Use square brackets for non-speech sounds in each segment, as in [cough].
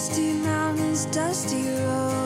Misty mountains, dusty roads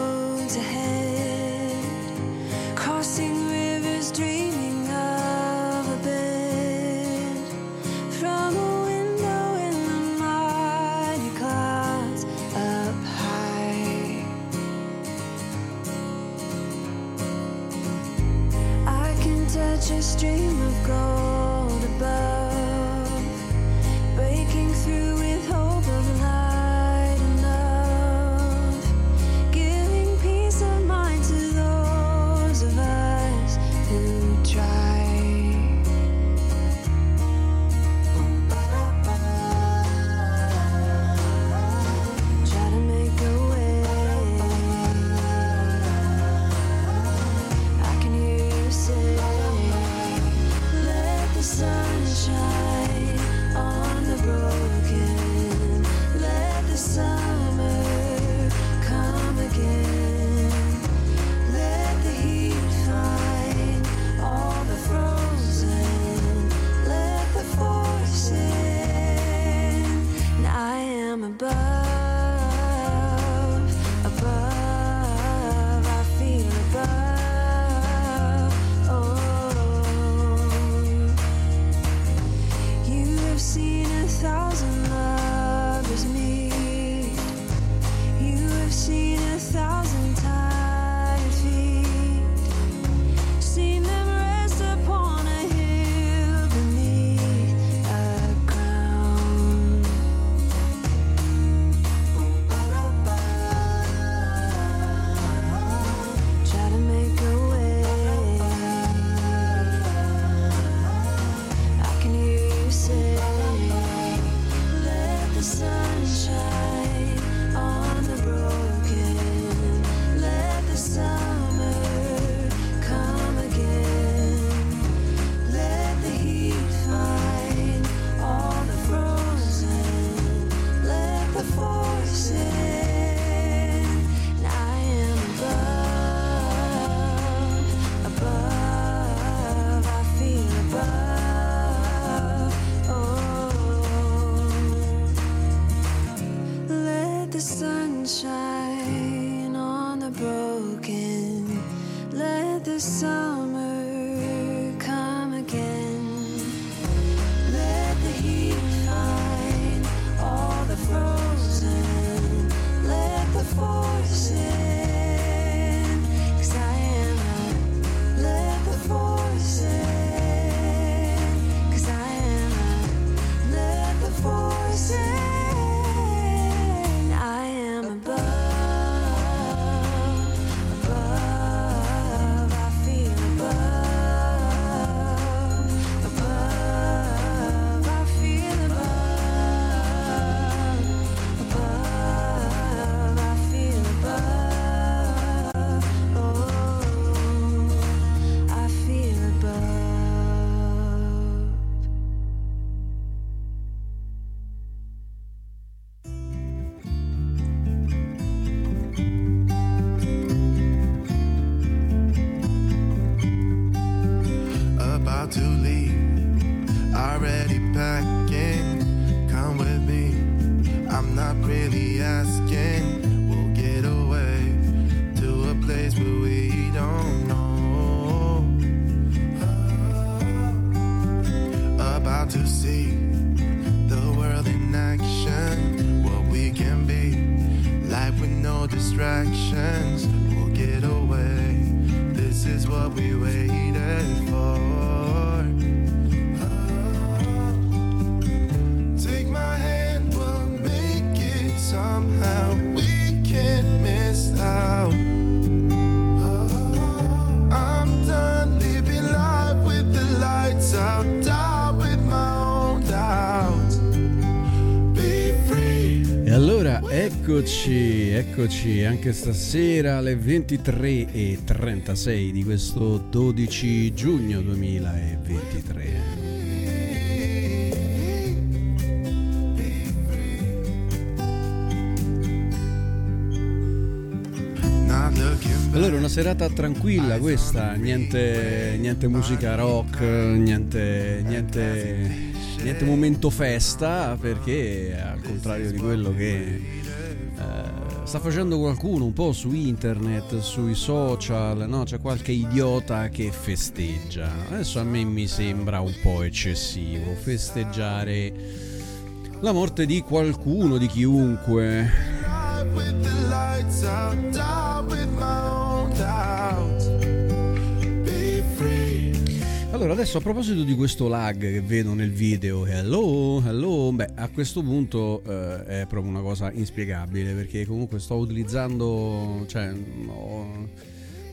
about to eccoci, eccoci anche stasera alle 23.36 di questo 12 giugno 2023. Not looking back. Allora una serata tranquilla questa, niente, niente musica rock, niente, niente, niente momento festa perché al contrario di quello che sta facendo qualcuno un po' su internet, sui social, no? c'è qualche idiota che festeggia. Adesso a me mi sembra un po' eccessivo festeggiare la morte di qualcuno, di chiunque. Allora, adesso a proposito di questo lag che vedo nel video, hello, hello, beh, a questo punto eh, è proprio una cosa inspiegabile perché comunque sto utilizzando, cioè, ho,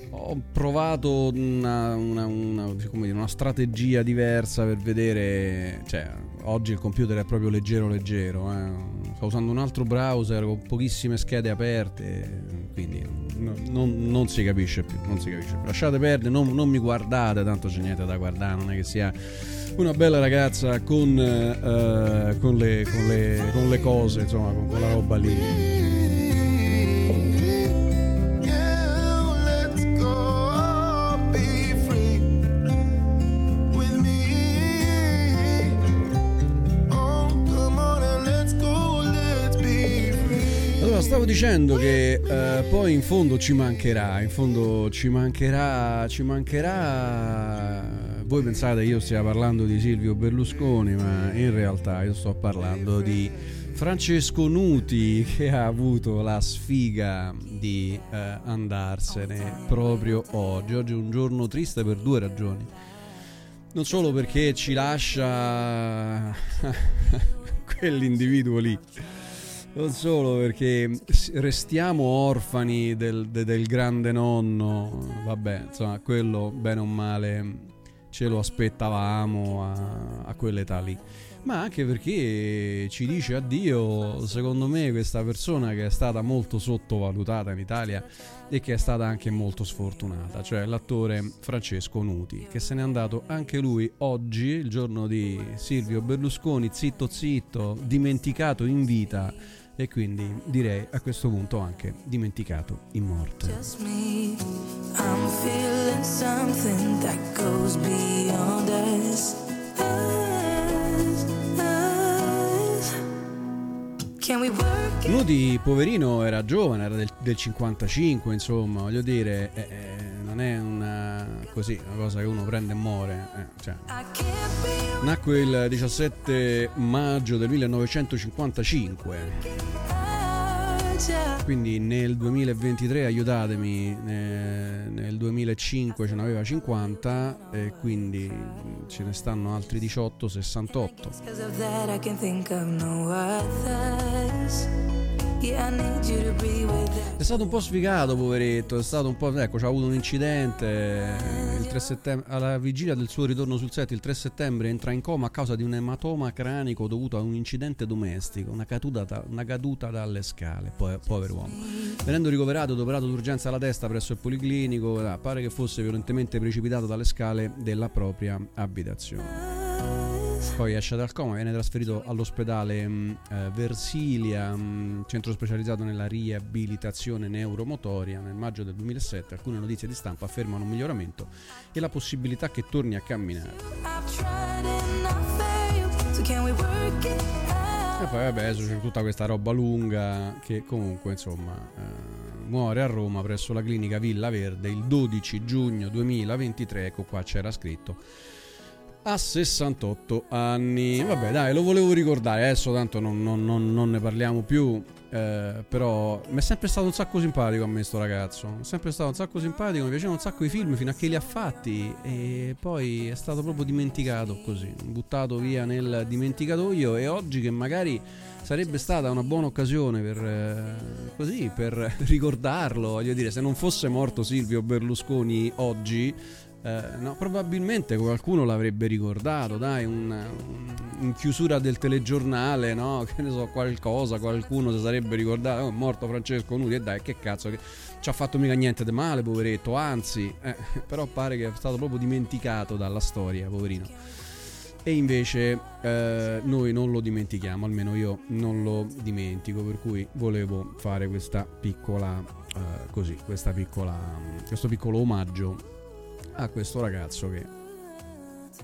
ho provato una, una- una- dire, una strategia diversa per vedere, cioè, oggi il computer è proprio leggero, leggero, eh. sto usando un altro browser con pochissime schede aperte, quindi non, non si capisce più, non si capisce. Lasciate perdere, non, non mi guardate, tanto c'è niente da guardare, non è che sia una bella ragazza con, eh, con, le, con, le, con le cose, insomma, con quella roba lì. Dicendo che eh, poi in fondo ci mancherà, in fondo ci mancherà, ci mancherà. Voi pensate io stia parlando di Silvio Berlusconi, ma in realtà io sto parlando di Francesco Nuti che ha avuto la sfiga di eh, andarsene proprio oggi. Oggi è un giorno triste per due ragioni. Non solo perché ci lascia [laughs] quell'individuo lì, non solo perché restiamo orfani del, de- del grande nonno, vabbè, insomma, quello bene o male ce lo aspettavamo a, a quell'età lì, ma anche perché ci dice addio, secondo me, questa persona che è stata molto sottovalutata in Italia e che è stata anche molto sfortunata, cioè l'attore Francesco Nuti, che se n'è andato anche lui oggi, il giorno di Silvio Berlusconi, zitto zitto, dimenticato in vita e quindi direi a questo punto anche dimenticato in morte. Just me. I'm feeling something that goes beyond us. Us, us. Can we work it? Nuti, poverino, era giovane, era del, del 55, insomma, voglio dire, eh, eh, non è una, così, una cosa che uno prende e muore. eh, cioè. Nacque il 17 maggio del 1955. Quindi nel 2023, aiutatemi, eh, nel 2005 ce n'aveva 50 e quindi ce ne stanno altri 18, 68. Cause of that, I can think of no others. Yeah, I need you to be with that. È stato un po' sfigato, poveretto, è stato un po'... Ecco, c'ha avuto un incidente il 3 settembre, alla vigilia del suo ritorno sul set, il 3 settembre entra in coma a causa di un ematoma cranico dovuto a un incidente domestico, una caduta, una caduta dalle scale, po- povero uomo. Venendo ricoverato ed operato d'urgenza alla testa presso il policlinico, eh, pare che fosse violentemente precipitato dalle scale della propria abitazione. Poi esce dal coma, viene trasferito all'ospedale mh, eh, Versilia, mh, centro specializzato nella riabilitazione neuromotoria. Nel maggio del 2007 alcune notizie di stampa affermano un miglioramento e la possibilità che torni a camminare. E poi vabbè, c'è tutta questa roba lunga che comunque insomma eh, muore a Roma presso la clinica Villa Verde il 12 giugno 2023, ecco qua c'era scritto. A 68 anni, vabbè dai lo volevo ricordare, adesso tanto non, non- non- non ne parliamo più, eh, però mi è sempre stato un sacco simpatico a me sto ragazzo, è sempre stato un sacco simpatico, mi piacevano un sacco i film fino a che li ha fatti e poi è stato proprio dimenticato così, buttato via nel dimenticatoio e oggi che magari sarebbe stata una buona occasione per, eh, così, per [laughs] ricordarlo, voglio dire, se non fosse morto Silvio Berlusconi oggi, eh, no, probabilmente qualcuno l'avrebbe ricordato, dai, un- un- in chiusura del telegiornale, no? [laughs] Che ne so, qualcosa, qualcuno si sarebbe ricordato, oh, è morto Francesco Nuti, e dai, che cazzo, che ci ha fatto mica niente di male, poveretto, anzi, eh, [laughs] però pare che è stato proprio dimenticato dalla storia, poverino. E invece eh, noi non lo dimentichiamo, almeno io non lo dimentico, per cui volevo fare questa piccola, eh, così, questa piccola, questo piccolo omaggio a questo ragazzo che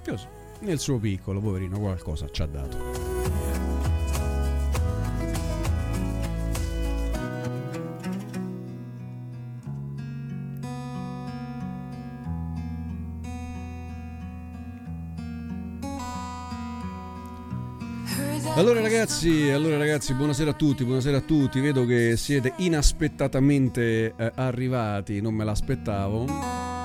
così, nel suo piccolo, poverino, qualcosa ci ha dato. Allora ragazzi, allora ragazzi, buonasera a tutti, buonasera a tutti. Vedo che siete inaspettatamente eh, arrivati, non me l'aspettavo.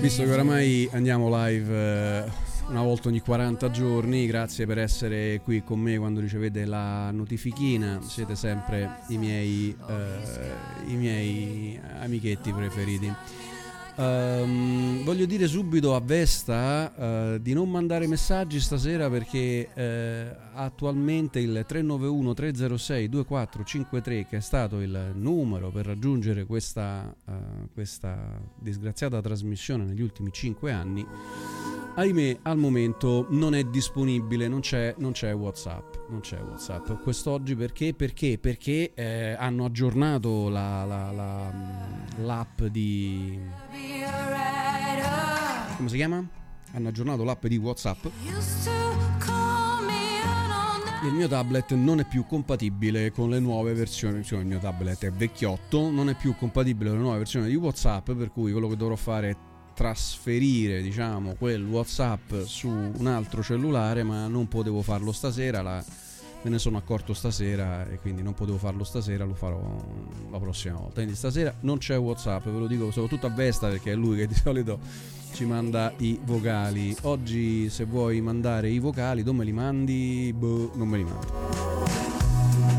Visto che oramai andiamo live eh, una volta ogni 40 giorni, grazie per essere qui con me quando ricevete la notifichina, siete sempre i miei, eh, i miei amichetti preferiti. Ehm, voglio dire subito a Vesta eh, di non mandare messaggi stasera perché eh, attualmente il 391 306 2453 che è stato il numero per raggiungere questa, eh, questa disgraziata trasmissione negli ultimi 5 anni ahimè al momento non è disponibile non c'è, non c'è whatsapp non c'è whatsapp quest'oggi perché perché perché eh, hanno aggiornato la- la- la, mm, l'app di come si chiama? Hanno aggiornato l'app di WhatsApp. Il mio tablet non è più compatibile con le nuove versioni. Cioè, il mio tablet è vecchiotto, non è più compatibile con le nuove versioni di WhatsApp. Per cui quello che dovrò fare è trasferire, diciamo, quel WhatsApp su un altro cellulare. Ma non potevo farlo stasera. La, me ne sono accorto stasera e quindi non potevo farlo stasera. Lo farò la prossima volta. Quindi stasera non c'è WhatsApp, ve lo dico soprattutto a Vesta perché è lui che di solito ci manda i vocali. Oggi se vuoi mandare i vocali, dove me li mandi? Boh, non me li mandi.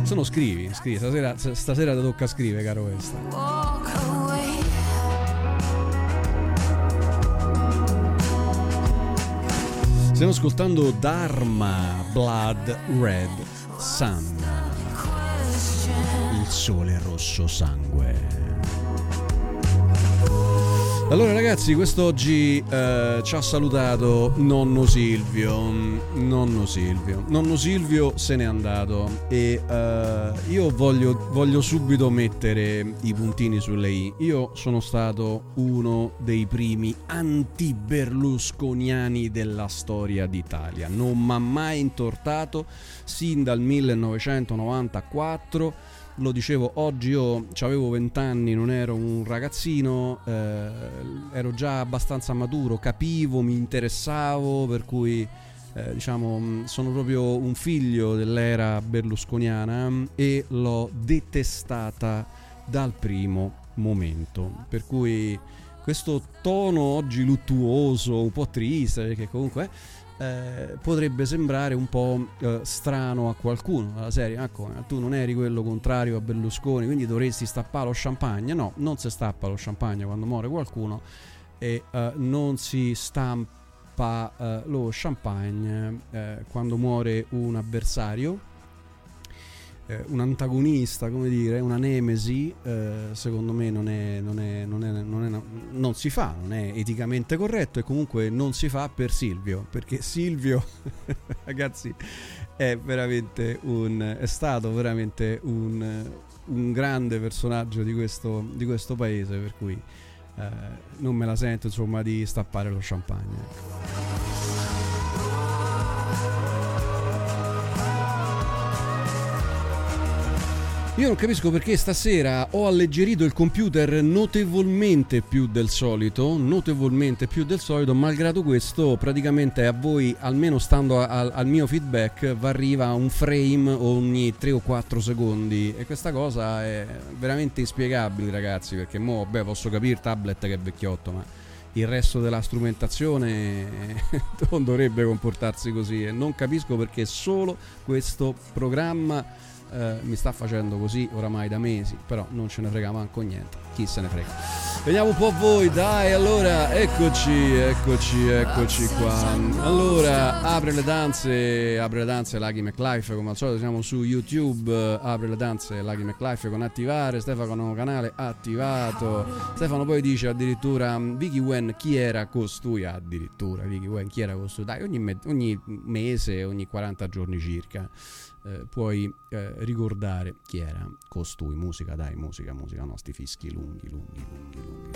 Se no scrivi, scrivi. Stasera, stasera ti tocca scrivere, caro Vesta. Stiamo ascoltando Dharma Blood Red Sun. Il sole rosso sangue. Allora ragazzi, quest'oggi eh, ci ha salutato nonno Silvio. Nonno Silvio. Nonno Silvio se n'è andato e eh, io voglio, voglio subito mettere i puntini sulle i. Io sono stato uno dei primi anti-berlusconiani della storia d'Italia. Non mi ha mai intortato sin dal 1994 lo dicevo oggi io avevo 20 anni, non ero un ragazzino, eh, ero già abbastanza maturo, capivo, mi interessavo, per cui eh, diciamo mh, sono proprio un figlio dell'era berlusconiana mh, e l'ho detestata dal primo momento. Per cui questo tono oggi luttuoso, un po' triste, perché comunque eh, potrebbe sembrare un po' eh, strano a qualcuno la serie. Ecco, tu non eri quello contrario a Berlusconi quindi dovresti stappare lo champagne. No, non si stappa lo champagne quando muore qualcuno e eh, non si stampa eh, lo champagne eh, quando muore un avversario eh, un antagonista, come dire, una nemesi, eh, secondo me non, è, non, è, non, è, non, non si fa, non è eticamente corretto e comunque non si fa per Silvio, perché Silvio, [laughs] ragazzi, è veramente un, è stato veramente un, un grande personaggio di questo, di questo paese, per cui eh, non me la sento insomma di stappare lo champagne. Io non capisco perché stasera ho alleggerito il computer notevolmente più del solito, notevolmente più del solito, malgrado questo praticamente a voi, almeno stando al, al mio feedback, va arriva un frame ogni 3 o 4 secondi. E questa cosa è veramente inspiegabile ragazzi, perché mo, beh, posso capire tablet che è vecchiotto, ma il resto della strumentazione [laughs] non dovrebbe comportarsi così. E non capisco perché solo questo programma eh, mi sta facendo così oramai da mesi, però non ce ne frega manco niente, chi se ne frega. Vediamo un po' voi, dai, allora, eccoci, eccoci, eccoci qua. Allora, apre le danze, apre le danze Lucky McLife, come al solito siamo su YouTube, apre le danze Lucky McLife con attivare, Stefano canale attivato. Stefano poi dice addirittura Vicky Wen chi era costui, addirittura Vicky Wen chi era costui, dai, ogni, me- ogni mese, ogni 40 giorni circa eh, puoi eh, ricordare chi era costui. Musica, dai, musica, musica, no, sti fischi lunghi, lunghi, lunghi, lunghi.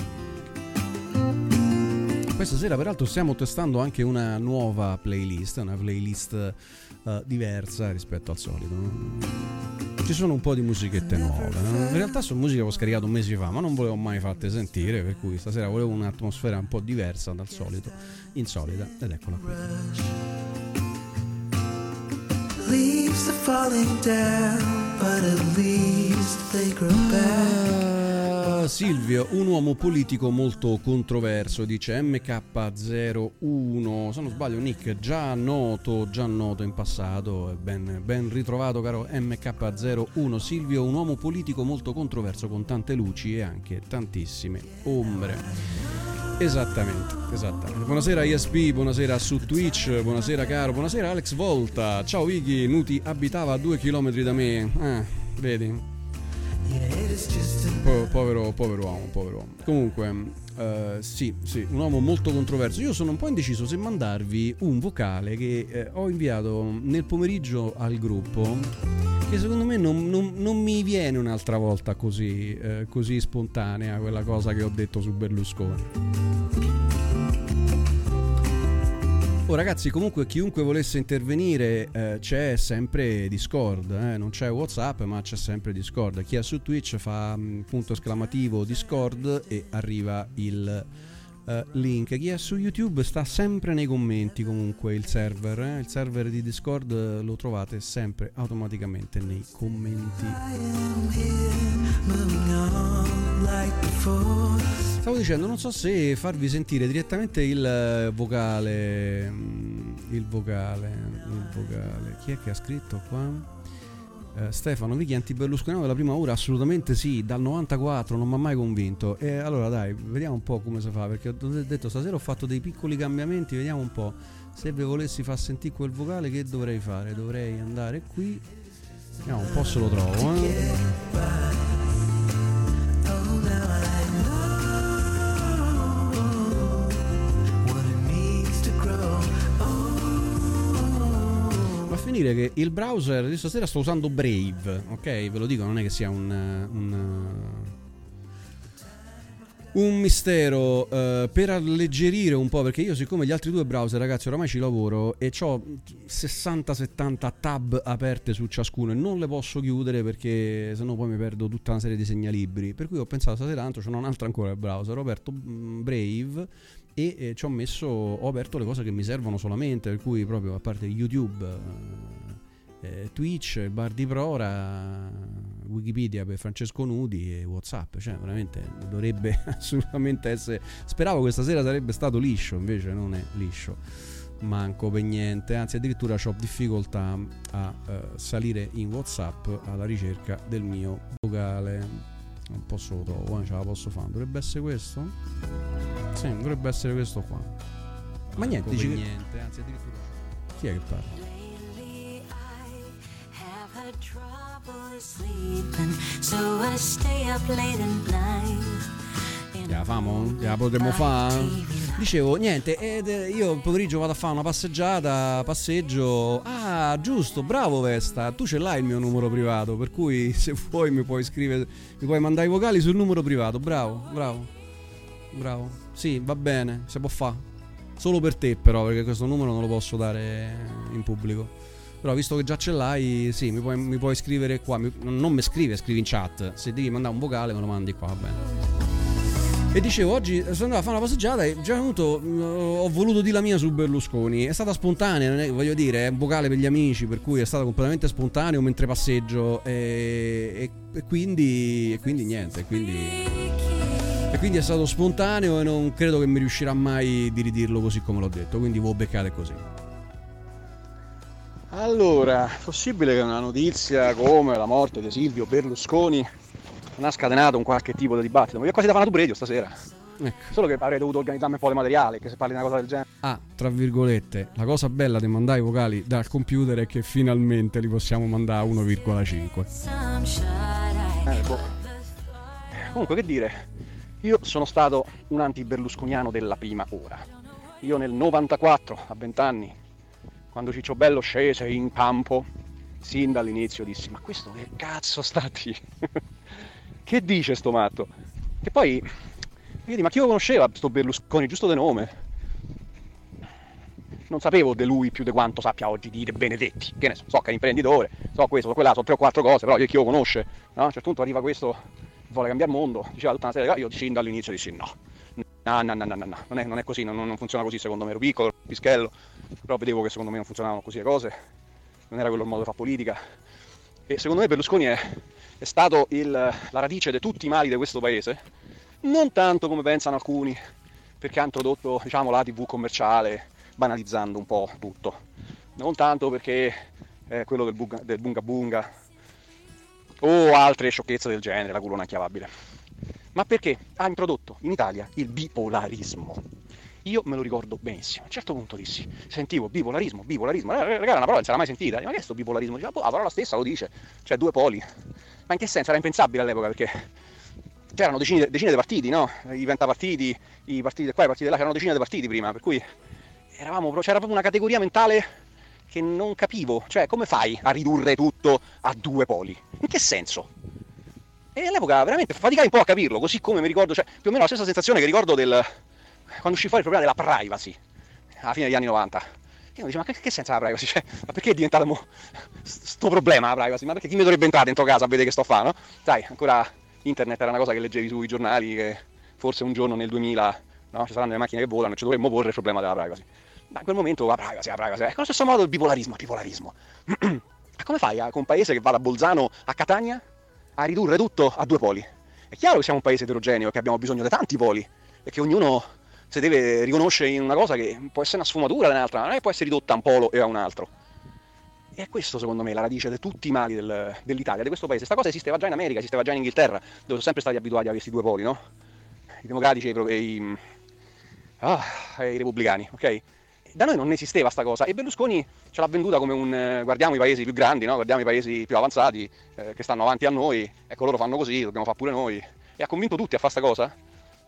Questa sera, peraltro, stiamo testando anche una nuova playlist, una playlist eh, diversa rispetto al solito. Ci sono un po' di musichette nuove. no? In realtà sono musiche che ho scaricato mesi fa, ma non volevo mai fatte sentire, per cui stasera volevo un'atmosfera un po' diversa dal solito, insolita, ed eccola qui. Leaves are falling down, but at least they grow back. Ah, Silvio, un uomo politico molto controverso, dice MK01. Se non sbaglio, Nick già noto, già noto in passato. Ben, ben ritrovato, caro MK01. Silvio, un uomo politico molto controverso con tante luci e anche tantissime ombre. Esattamente, esattamente. Buonasera ISP, buonasera su Twitch, buonasera caro, buonasera Alex Volta. Ciao Iggy, Nuti abitava a due chilometri da me. Ah, vedi? Po- povero, povero uomo, povero uomo. Comunque, eh, sì, sì, un uomo molto controverso. Io sono un po' indeciso se mandarvi un vocale che eh, ho inviato nel pomeriggio al gruppo. Che secondo me non, non- non mi viene un'altra volta così, eh, così spontanea quella cosa che ho detto su Berlusconi. Oh ragazzi, comunque chiunque volesse intervenire eh, c'è sempre Discord, eh, non c'è Whatsapp ma c'è sempre Discord. Chi è su Twitch fa mm, punto esclamativo Discord e arriva il eh, link. Chi è su YouTube sta sempre nei commenti comunque il server, eh. il server di Discord lo trovate sempre automaticamente nei commenti. Stavo dicendo, non so se farvi sentire direttamente il eh, vocale. mm, Il vocale. Il vocale. Chi è che ha scritto qua? Eh, Stefano Vichi anti-Berlusconiano della prima ora? Assolutamente sì, dal 94 non mi ha mai convinto. E allora dai, vediamo un po' come si fa. Perché ho detto stasera ho fatto dei piccoli cambiamenti, vediamo un po'. Se vi volessi far sentire quel vocale, che dovrei fare? Dovrei andare qui. Vediamo un po' se lo trovo. eh. Finire che il browser di stasera sto usando Brave, ok? Ve lo dico, non è che sia un. un Un mistero eh, per alleggerire un po', perché io siccome gli altri due browser, ragazzi, oramai ci lavoro e ho 60-70 tab aperte su ciascuno e non le posso chiudere perché sennò poi mi perdo tutta una serie di segnalibri. Per cui ho pensato stasera tanto, c'è un'altra ancora il browser, ho aperto mm, Brave e eh, ci ho messo, ho aperto le cose che mi servono solamente, per cui proprio a parte YouTube, eh, eh, Twitch, il bar di Prora, Wikipedia per Francesco Nudi e Whatsapp, cioè veramente dovrebbe [laughs] assolutamente essere... Speravo questa sera sarebbe stato liscio, invece non è liscio, manco per niente, anzi addirittura ho difficoltà a eh, salire in Whatsapp alla ricerca del mio vocale. Non posso lo trovo, eh, ce la posso fare. Dovrebbe essere questo? Sì, dovrebbe essere questo qua. Ma niente, che- niente, anzi addirittura Chi è che parla? Blind. La famo? La potremmo fare? Dicevo, niente, ed, eh, io il pomeriggio vado a fare una passeggiata, passeggio. Ah, giusto, bravo Vesta, tu ce l'hai il mio numero privato, per cui [laughs] se vuoi mi puoi scrivere, mi puoi mandare i vocali sul numero privato, bravo, bravo, bravo. Sì, va bene, si può fare. Solo per te però, perché questo numero non lo posso dare in pubblico. Però visto che già ce l'hai, sì, mi puoi, mi puoi scrivere qua. Mi- non mi scrive, scrivi in chat. Se devi mandare un vocale me lo mandi qua, va bene. E dicevo, oggi sono andato a fare una passeggiata e già venuto, mh, ho voluto dire la mia su Berlusconi. È stata spontanea, voglio dire, è un vocale per gli amici, per cui è stato completamente spontaneo mentre passeggio. E, e- e quindi, e quindi niente, quindi, e quindi è stato spontaneo e non credo che mi riuscirà mai di ridirlo così come l'ho detto. Quindi voi beccate così. Allora, è possibile che una notizia come la morte di Silvio Berlusconi non ha scatenato un qualche tipo di dibattito? Mi è quasi da fare una radio stasera. Ecco. Solo che avrei dovuto organizzarmi un po' di materiale, che se parli di una cosa del genere. Ah, tra virgolette, la cosa bella di mandare i vocali dal computer è che finalmente li possiamo mandare a 1,5. Some shut eye. Eh, boh. Comunque, che dire, io sono stato un anti-berlusconiano della prima ora. Io nel 94, a 20 anni, quando Ciccio Bello scese in campo, sin dall'inizio dissi, ma questo che cazzo sta dire? [laughs] che dice sto matto? Che poi, vedi, ma chi lo conosceva sto Berlusconi, giusto di nome? Non sapevo di lui più di quanto sappia oggi di De Benedetti, che ne so, so che è imprenditore, so questo, so quella, so tre o quattro cose, però io chi lo conosce, no? A un certo punto arriva questo, vuole cambiare mondo, diceva tutta una serie di cose, io sin dall'inizio dissi no, no, no, no, no, no, no. Non, è, non è così, non, non funziona così secondo me, ero piccolo, pischello, però vedevo che secondo me non funzionavano così le cose, non era quello il modo di fare politica. E secondo me Berlusconi è, è stato il- la radice di tutti i mali di questo paese, non tanto come pensano alcuni, perché ha introdotto diciamo, la TV commerciale, banalizzando un po' tutto, non tanto perché è quello del, bunga, del bunga bunga o altre sciocchezze del genere, la culona inchiavabile, ma perché ha introdotto in Italia il bipolarismo. Io me lo ricordo benissimo. A un certo punto dissi, sentivo bipolarismo, bipolarismo. Eh, Ragazzi, una parola non si era mai sentita. Ma che è sto bipolarismo? Diceva, la parola stessa lo dice, cioè due poli. Ma in che senso? Era impensabile all'epoca perché c'erano decine, decine di partiti, no? I ventapartiti, i partiti di qua, i partiti di là, c'erano decine di partiti prima, per cui eravamo, c'era proprio una categoria mentale che non capivo. Cioè, come fai a ridurre tutto a due poli? In che senso? E all'epoca veramente faticai un po' a capirlo, così come mi ricordo, cioè più o meno la stessa sensazione che ricordo del quando uscì fuori il problema della privacy alla fine degli anni 90. Che uno dice, ma che, che senso ha la privacy? Cioè, ma perché è diventato mo, st- sto problema la privacy? Ma perché chi mi dovrebbe entrare dentro casa a vedere che sto a fare, no? Sai, ancora internet era una cosa che leggevi sui giornali, che forse un giorno nel 2000 no, ci saranno le macchine che volano e ci dovremmo porre il problema della privacy. Ma in quel momento la privacy, la privacy. Ecco, allo stesso modo il bipolarismo, il bipolarismo. [clears throat] Ma come fai a, con un paese che va da Bolzano a Catania a ridurre tutto a due poli? È chiaro che siamo un paese eterogeneo e che abbiamo bisogno di tanti poli e che ognuno si deve riconoscere in una cosa che può essere una sfumatura di un'altra, non è che può essere ridotta a un polo e a un altro. E è questo secondo me la radice di tutti i mali del- dell'Italia, di questo paese. Questa cosa esisteva già in America, esisteva già in Inghilterra, dove sono sempre stati abituati a questi due poli, no? I democratici e i, ah, i repubblicani, ok? Da noi non esisteva sta cosa e Berlusconi ce l'ha venduta come un eh, guardiamo i paesi più grandi, no? guardiamo i paesi più avanzati eh, che stanno avanti a noi, ecco loro fanno così, dobbiamo fare pure noi. E ha convinto tutti a fare sta cosa,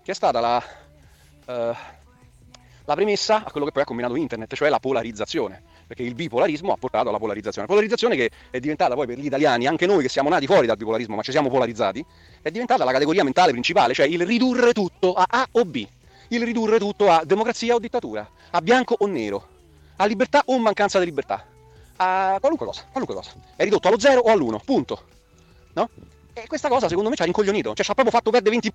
che è stata la, eh, la premessa a quello che poi ha combinato internet, cioè la polarizzazione. perché il bipolarismo ha portato alla polarizzazione. Polarizzazione che è diventata poi per gli italiani, anche noi che siamo nati fuori dal bipolarismo, ma ci siamo polarizzati, è diventata la categoria mentale principale, cioè il ridurre tutto a A o B, il ridurre tutto a democrazia o dittatura, a bianco o nero, a libertà o mancanza di libertà, a qualunque cosa, qualunque cosa. È ridotto allo 0 o all'1, punto. No? E questa cosa secondo me ci ha rincoglionito, cioè ci ha proprio fatto perdere 20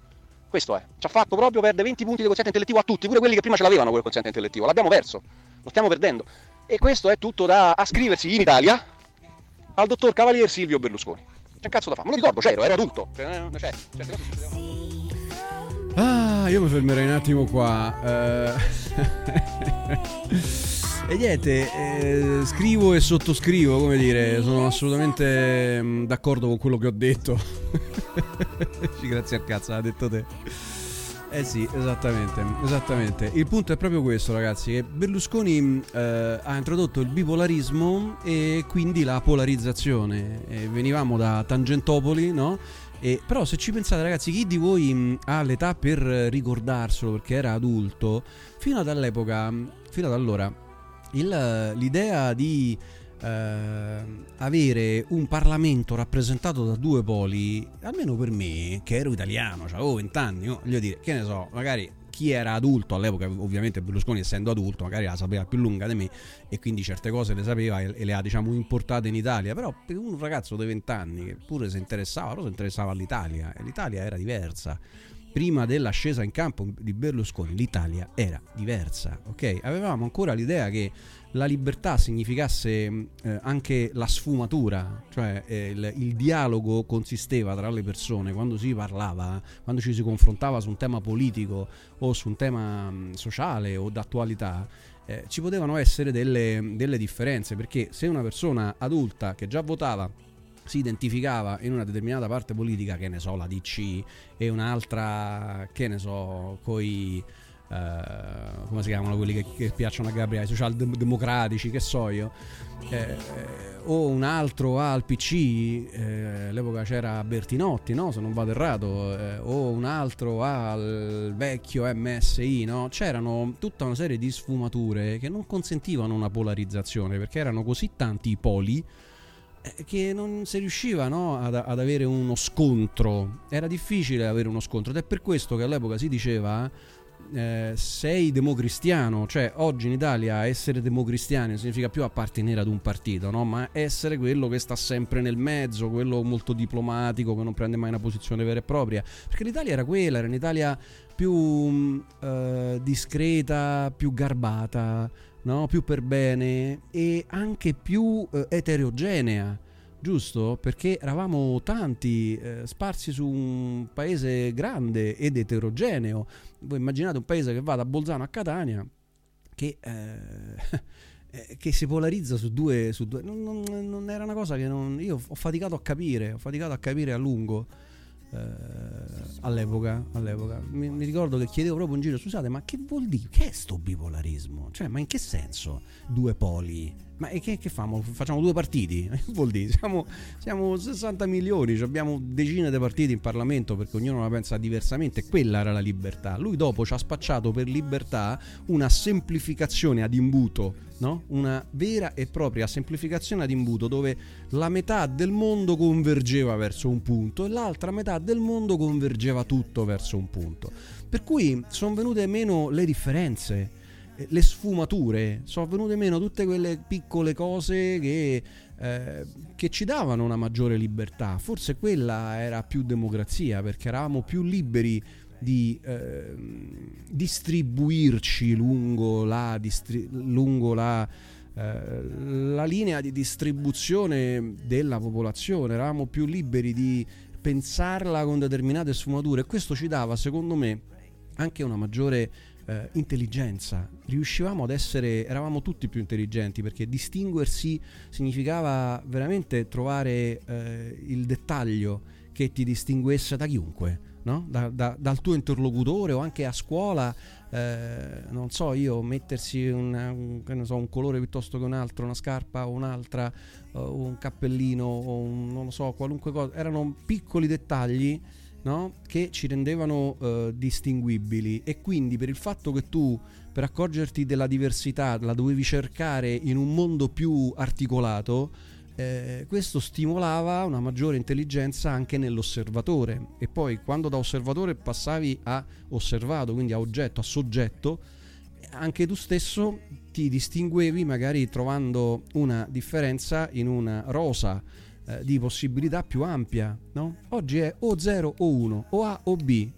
questo è, ci ha fatto proprio perdere 20 punti di quoziente intellettivo a tutti, pure quelli che prima ce l'avevano quel quoziente intellettivo, l'abbiamo perso, lo stiamo perdendo. E questo è tutto da ascriversi in Italia al dottor Cavalier Silvio Berlusconi. C'è un cazzo da fare, me lo ricordo, c'ero, ero adulto. Cioè, cioè, certe cose succedevano. Ah, io mi fermerei un attimo qua. eh. [laughs] [laughs] E niente, eh, scrivo e sottoscrivo, come dire, sono assolutamente mm, d'accordo con quello che ho detto. [laughs] Grazie al cazzo, l'ha detto te. Eh sì, esattamente, esattamente. Il punto è proprio questo, ragazzi, che Berlusconi mh, eh, ha introdotto il bipolarismo e quindi la polarizzazione. E venivamo da Tangentopoli, no? E, però se ci pensate ragazzi, chi di voi mh, ha l'età per ricordarselo perché era adulto, fino ad all'epoca, fino ad allora, il- l'idea di eh, avere un Parlamento rappresentato da due poli, almeno per me, che ero italiano, cioè avevo 20 anni, no? voglio dire, che ne so, magari chi era adulto all'epoca, ovviamente Berlusconi essendo adulto, magari la sapeva più lunga di me e quindi certe cose le sapeva e, le ha diciamo importate in Italia, però per un ragazzo di 20 anni che pure si interessava, però si interessava all'Italia e l'Italia era diversa. Prima dell'ascesa in campo di Berlusconi l'Italia era diversa, ok? Avevamo ancora l'idea che la libertà significasse mh, eh, anche la sfumatura, cioè eh, il, il dialogo consisteva tra le persone quando si parlava, quando ci si confrontava su un tema politico o su un tema mh, sociale o d'attualità. eh, ci potevano essere delle, delle differenze perché se una persona adulta che già votava si identificava in una determinata parte politica, che ne so, la DC, e un'altra, che ne so, coi eh, come si chiamano quelli che, che piacciono a Gabriele, i socialdemocratici, che so io, eh, o un altro al PC, eh, all'epoca c'era Bertinotti, no? se non vado errato, eh, o un altro al vecchio MSI, no? c'erano tutta una serie di sfumature che non consentivano una polarizzazione perché erano così tanti i poli eh, che non si riusciva no, ad, ad avere uno scontro, era difficile avere uno scontro ed è per questo che all'epoca si diceva eh, sei democristiano, cioè oggi in Italia essere democristiani non significa più appartenere ad un partito, no? ma essere quello che sta sempre nel mezzo, quello molto diplomatico, che non prende mai una posizione vera e propria, perché l'Italia era quella, era un'Italia più mh, eh, discreta, più garbata, no? più per bene e anche più eh, eterogenea giusto? Perché eravamo tanti, eh, sparsi su un paese grande ed eterogeneo. Voi immaginate un paese che va da Bolzano a Catania, che, eh, [laughs] eh, che si polarizza su due... Su due non, non- non era una cosa che non, io ho faticato a capire, ho faticato a capire a lungo. Eh, all'epoca, all'epoca. Mi, mi ricordo che chiedevo proprio in giro scusate ma che vuol dire che è sto bipolarismo cioè ma in che senso due poli ma che, che famo? Facciamo due partiti? [laughs] Vuol dire? Siamo, siamo 60 milioni, abbiamo decine di partiti in Parlamento perché ognuno la pensa diversamente. Quella era la libertà. Lui dopo ci ha spacciato per libertà una semplificazione ad imbuto, no? Una vera e propria semplificazione ad imbuto dove la metà del mondo convergeva verso un punto e l'altra metà del mondo convergeva tutto verso un punto. Per cui sono venute meno le differenze le sfumature, sono venute meno tutte quelle piccole cose che, eh, che ci davano una maggiore libertà. Forse quella era più democrazia perché eravamo più liberi di eh, distribuirci lungo la, distri- lungo la, eh, la linea di distribuzione della popolazione, eravamo più liberi di pensarla con determinate sfumature e questo ci dava, secondo me, anche una maggiore eh, intelligenza. Riuscivamo ad essere, eravamo tutti più intelligenti perché distinguersi significava veramente trovare eh, il dettaglio che ti distinguesse da chiunque, no? Da- da- dal tuo interlocutore o anche a scuola. eh, non so io, mettersi una- un, so, un colore piuttosto che un altro, una scarpa o un'altra, o un cappellino o un, non lo so, qualunque cosa. Erano piccoli dettagli no? che ci rendevano eh, distinguibili e quindi per il fatto che tu per accorgerti della diversità la dovevi cercare in un mondo più articolato, eh, questo stimolava una maggiore intelligenza anche nell'osservatore e poi quando da osservatore passavi a osservato, quindi a oggetto, a soggetto, anche tu stesso ti distinguevi magari trovando una differenza in una rosa eh, di possibilità più ampia. No? Oggi è o 0 o 1, o A o B,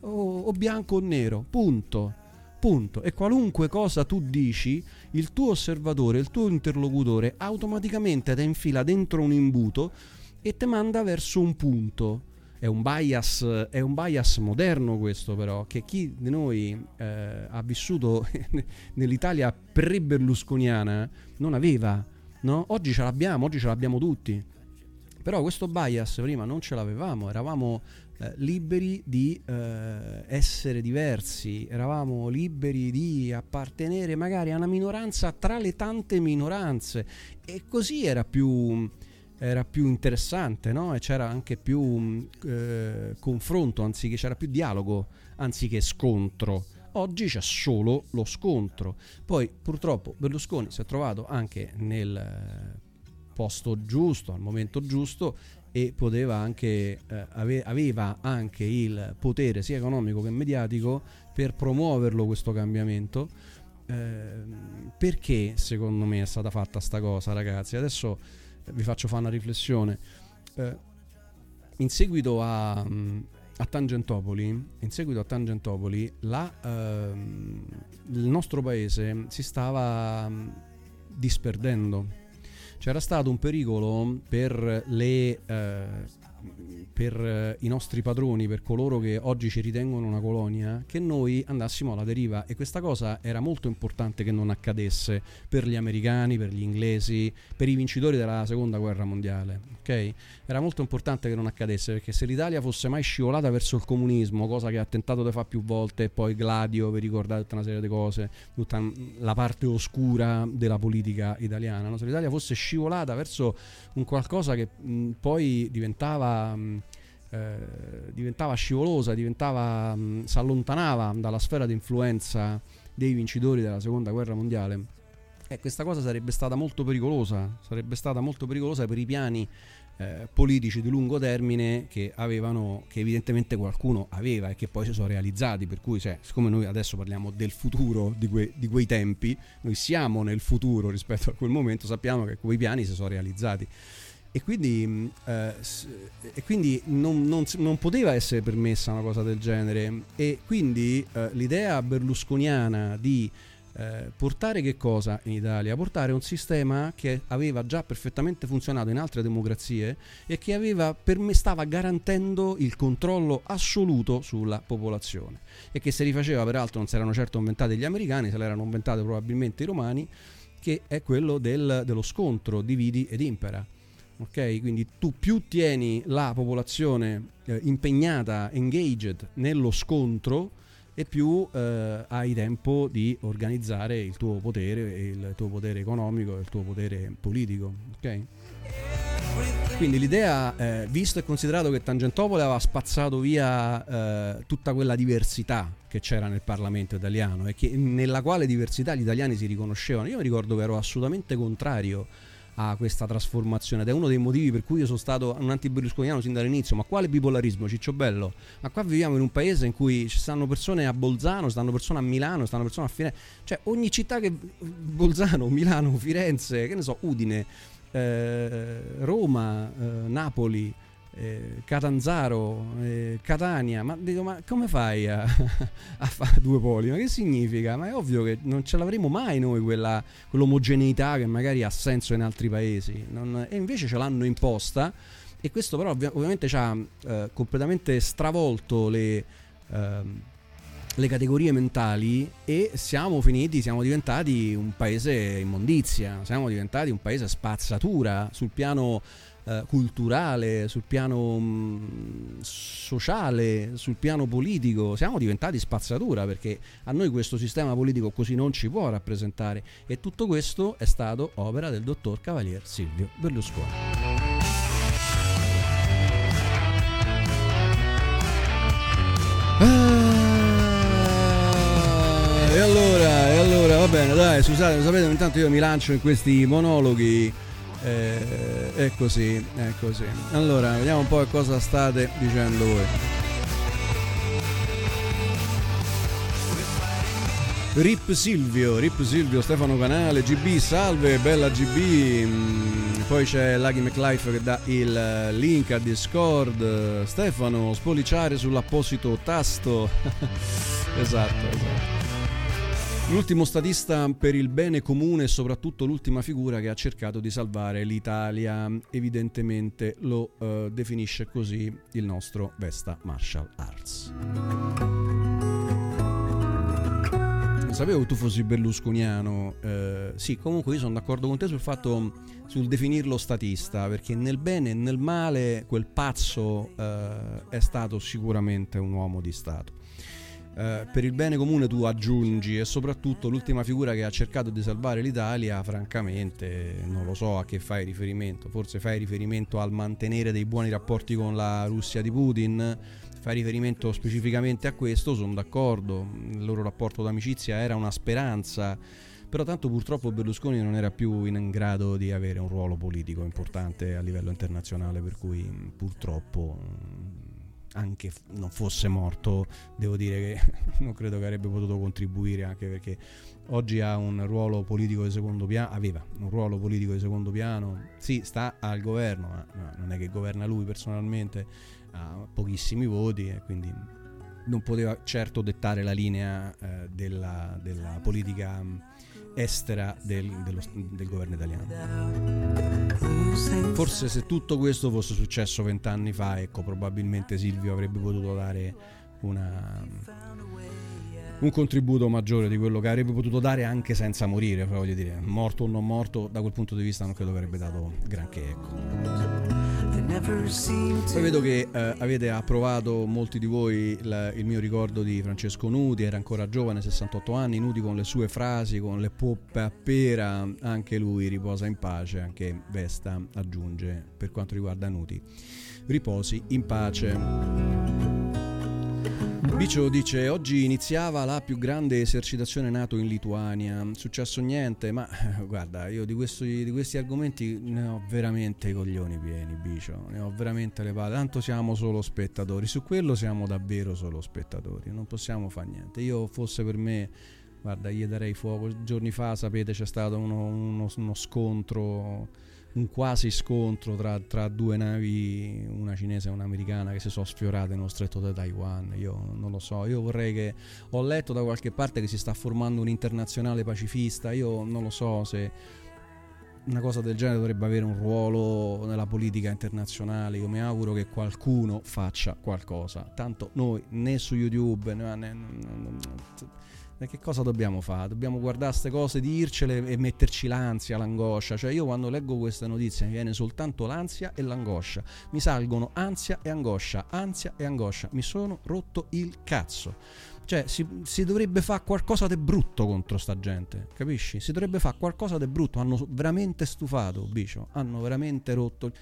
o, o bianco o nero, punto. Punto. E qualunque cosa tu dici, il tuo osservatore, il tuo interlocutore automaticamente ti infila dentro un imbuto e ti manda verso un punto. È un bias, è un bias moderno questo però, che chi di noi eh, ha vissuto [laughs] nell'Italia pre-berlusconiana non aveva. No? Oggi ce l'abbiamo, oggi ce l'abbiamo tutti. Però questo bias prima non ce l'avevamo, eravamo eh, liberi di eh, essere diversi, eravamo liberi di appartenere magari a una minoranza tra le tante minoranze e così era più, era più interessante no? e c'era anche più eh, confronto, anziché c'era più dialogo anziché scontro. Oggi c'è solo lo scontro. Poi purtroppo Berlusconi si è trovato anche nel posto giusto, al momento giusto e poteva anche, eh, ave- aveva anche il potere sia economico che mediatico per promuoverlo questo cambiamento. Eh, perché secondo me è stata fatta sta cosa, ragazzi? Adesso vi faccio fare una riflessione. Eh, in seguito a, a, Tangentopoli, in seguito a Tangentopoli la, ehm, il nostro paese si stava disperdendo c'era stato un pericolo per, le, eh, per eh, i nostri padroni, per coloro che oggi ci ritengono una colonia, che noi andassimo alla deriva e questa cosa era molto importante che non accadesse per gli americani, per gli inglesi, per i vincitori della seconda guerra mondiale. Okay? Era molto importante che non accadesse perché se l'Italia fosse mai scivolata verso il comunismo, cosa che ha tentato di fare più volte, poi Gladio, vi ricordate tutta una serie di cose, tutta la parte oscura della politica italiana, no? se l'Italia fosse scivolata verso un qualcosa che mh, poi diventava... Mh, eh, diventava scivolosa, diventava, si allontanava dalla sfera di influenza dei vincitori della seconda guerra mondiale. E questa cosa sarebbe stata molto pericolosa, sarebbe stata molto pericolosa per i piani eh, politici di lungo termine che avevano, che evidentemente qualcuno aveva e che poi si sono realizzati. Per cui, cioè, siccome noi adesso parliamo del futuro di, que, di quei tempi, noi siamo nel futuro rispetto a quel momento, sappiamo che quei piani si sono realizzati e quindi, eh, e quindi non, non, non, poteva essere permessa una cosa del genere e quindi eh, l'idea berlusconiana di eh, portare che cosa in Italia? Portare un sistema che aveva già perfettamente funzionato in altre democrazie e che aveva, per me stava garantendo il controllo assoluto sulla popolazione e che se rifaceva peraltro non si erano certo inventati gli americani, se l'erano inventate probabilmente i romani che è quello del, dello scontro dividi ed impera ok? Quindi tu più tieni la popolazione eh, impegnata, engaged nello scontro e più eh, hai tempo di organizzare il tuo potere, il tuo potere economico, il tuo potere politico, ok? Quindi l'idea, eh, visto e considerato che Tangentopoli aveva spazzato via eh, tutta quella diversità che c'era nel Parlamento italiano e che, nella quale diversità gli italiani si riconoscevano, io mi ricordo che ero assolutamente contrario a questa trasformazione ed è uno dei motivi per cui io sono stato un anti-berlusconiano sin dall'inizio. Ma quale bipolarismo Ciccio Bello? Ma qua viviamo in un paese in cui ci stanno persone a Bolzano stanno persone a Milano stanno persone a Firenze cioè ogni città che Bolzano, Milano, Firenze che ne so, Udine eh, Roma, eh, Napoli eh, Catanzaro, eh, Catania, ma dico, ma come fai a, [laughs] a, fare due poli? Ma che significa? Ma è ovvio che non ce l'avremo mai noi quella, quell'omogeneità che magari ha senso in altri paesi, non, e invece ce l'hanno imposta e questo però ovvi- ovviamente ci ha eh, completamente stravolto le, ehm, le categorie mentali e siamo finiti, siamo diventati un paese immondizia, siamo diventati un paese spazzatura sul piano eh, culturale, sul piano mm, sociale, sul piano politico. Siamo diventati spazzatura perché a noi questo sistema politico così non ci può rappresentare e tutto questo è stato opera del dottor Cavalier Silvio Berlusconi. Ah, e allora, e allora, va bene, dai, scusate, lo sapete, intanto io mi lancio in questi monologhi eh, è così, è così. Allora, vediamo un po' cosa state dicendo voi. Rip Silvio, Rip Silvio, Stefano Canale, GB, salve, bella GB. mm, Poi c'è Lucky McLife che dà il link a Discord. Stefano, spolliciare sull'apposito tasto. [laughs] esatto, esatto. L'ultimo statista per il bene comune e soprattutto l'ultima figura che ha cercato di salvare l'Italia, evidentemente lo eh, definisce così il nostro Vesta Martial Arts. Non sapevo che tu fossi berlusconiano, eh, sì comunque io sono d'accordo con te sul fatto, sul definirlo statista, perché nel bene e nel male quel pazzo eh, è stato sicuramente un uomo di Stato. Eh, per il bene comune tu aggiungi e soprattutto l'ultima figura che ha cercato di salvare l'Italia, francamente non lo so a che fai riferimento, forse fai riferimento al mantenere dei buoni rapporti con la Russia di Putin, fai riferimento specificamente a questo, sono d'accordo, il loro rapporto d'amicizia era una speranza, però tanto purtroppo Berlusconi non era più in grado di avere un ruolo politico importante a livello internazionale, per cui purtroppo anche non fosse morto, devo dire che [laughs] non credo che avrebbe potuto contribuire, anche perché oggi ha un ruolo politico di secondo piano, aveva un ruolo politico di secondo piano, sì, sta al governo, ma non è che governa lui personalmente, ha pochissimi voti e quindi non poteva certo dettare la linea eh, della, della politica estera del, dello- del governo italiano. Forse se tutto questo fosse successo vent'anni fa, ecco, probabilmente Silvio avrebbe potuto dare una, un contributo maggiore di quello che avrebbe potuto dare anche senza morire, voglio dire, morto o non morto, da quel punto di vista non credo che avrebbe dato granché, ecco. Poi vedo che eh, avete approvato molti di voi la- il mio ricordo di Francesco Nuti, era ancora giovane, 68 anni, Nuti con le sue frasi, con le poppe a pera, anche lui riposa in pace, anche Vesta aggiunge per quanto riguarda Nuti, riposi in pace. Bicio dice oggi iniziava la più grande esercitazione NATO in Lituania, successo niente, ma eh, guarda io di questi, di questi argomenti ne ho veramente i coglioni pieni Bicio, ne ho veramente le palle, tanto siamo solo spettatori, su quello siamo davvero solo spettatori, non possiamo fare niente, io fosse per me, guarda gli darei fuoco, giorni fa sapete c'è stato uno, uno- uno scontro un quasi scontro tra, tra due navi, una cinese e un'americana, che si sono sfiorate nello stretto di Taiwan. Io non lo so, io vorrei che. Ho letto da qualche parte che si sta formando un internazionale pacifista. Io non lo so se una cosa del genere dovrebbe avere un ruolo nella politica internazionale. Io mi auguro che qualcuno faccia qualcosa. Tanto noi né su YouTube né, né- né- che cosa dobbiamo fare? Dobbiamo guardare queste cose, dircele e metterci l'ansia, l'angoscia. Cioè, io quando leggo queste notizie mi viene soltanto l'ansia e l'angoscia. Mi salgono ansia e angoscia, ansia e angoscia. Mi sono rotto il cazzo. Cioè, si, si dovrebbe fare qualcosa di brutto contro sta gente, capisci? Si dovrebbe fare qualcosa di brutto. Hanno veramente stufato, bicio. Hanno veramente rotto.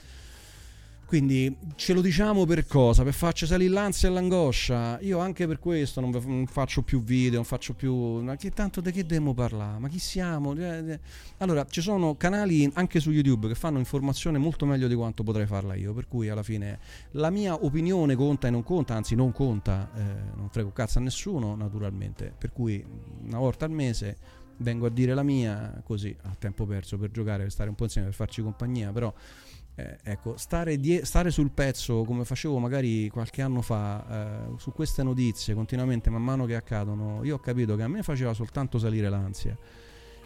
Quindi ce lo diciamo per cosa? Per farci salire l'ansia e l'angoscia. Io anche per questo non, faccio più video, non faccio più. Ma che tanto di che dobbiamo parlare? Ma chi siamo? Eh, eh. Allora, ci sono canali anche su YouTube che fanno informazione molto meglio di quanto potrei farla io. Per cui alla fine la mia opinione conta e non conta, anzi non conta, eh, non frego cazzo a nessuno, naturalmente. Per cui una volta al mese vengo a dire la mia, così a tempo perso per giocare, per stare un po' insieme, per farci compagnia, però eh, ecco, stare, die- stare sul pezzo come facevo magari qualche anno fa eh, su queste notizie continuamente man mano che accadono, io ho capito che a me faceva soltanto salire l'ansia.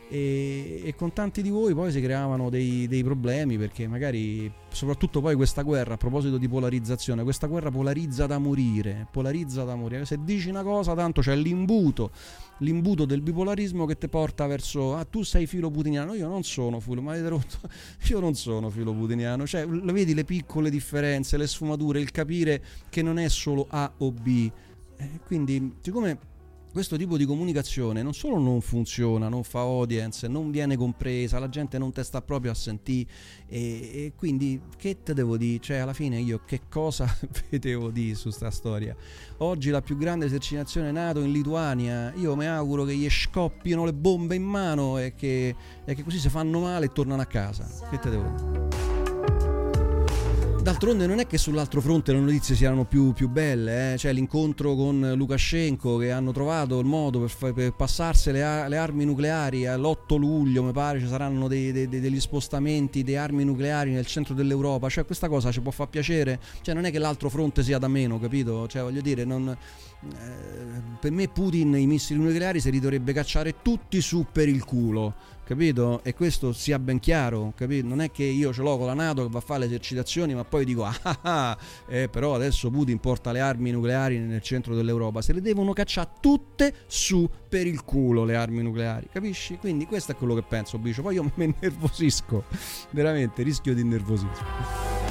E, e con tanti di voi poi si creavano dei, dei problemi perché magari soprattutto poi questa guerra a proposito di polarizzazione questa guerra polarizza da morire polarizza da morire. Se dici una cosa tanto c'è l'imbuto l'imbuto del bipolarismo che ti porta verso ah tu sei filo putiniano. Io non sono filo ma rotto [laughs] io non sono filo putiniano. Cioè vedi le piccole differenze le sfumature il capire che non è solo A o B. Eh, quindi siccome questo tipo di comunicazione non solo non funziona, non fa audience, non viene compresa, la gente non te sta proprio a sentire e, e quindi che te devo dire? Cioè alla fine io che cosa [laughs] vedevo dire su sta storia? Oggi la più grande esercitazione NATO in Lituania, io mi auguro che gli scoppino le bombe in mano e che, e che così si fanno male e tornano a casa. Che te devo dire? D'altronde non è che sull'altro fronte le notizie siano più, più belle, eh? cioè l'incontro con Lukashenko che hanno trovato il modo per, fa- per passarsi le, le armi nucleari all'8 luglio, mi pare ci saranno dei- dei- degli spostamenti di armi nucleari nel centro dell'Europa, cioè questa cosa ci può far piacere, cioè non è che l'altro fronte sia da meno, capito? Cioè voglio dire, non, eh, per me Putin i missili nucleari se li dovrebbe cacciare tutti su per il culo, capito? E questo sia ben chiaro, capito? Non è che io ce l'ho con la Nato che va a fare le esercitazioni, ma poi dico, [laughs] ah ah, ah, eh, però adesso Putin porta le armi nucleari nel centro dell'Europa, se le devono cacciare tutte su per il culo le armi nucleari, capisci? Quindi questo è quello che penso, Bicio. Poi io [laughs] mi innervosisco, veramente rischio di innervosismo.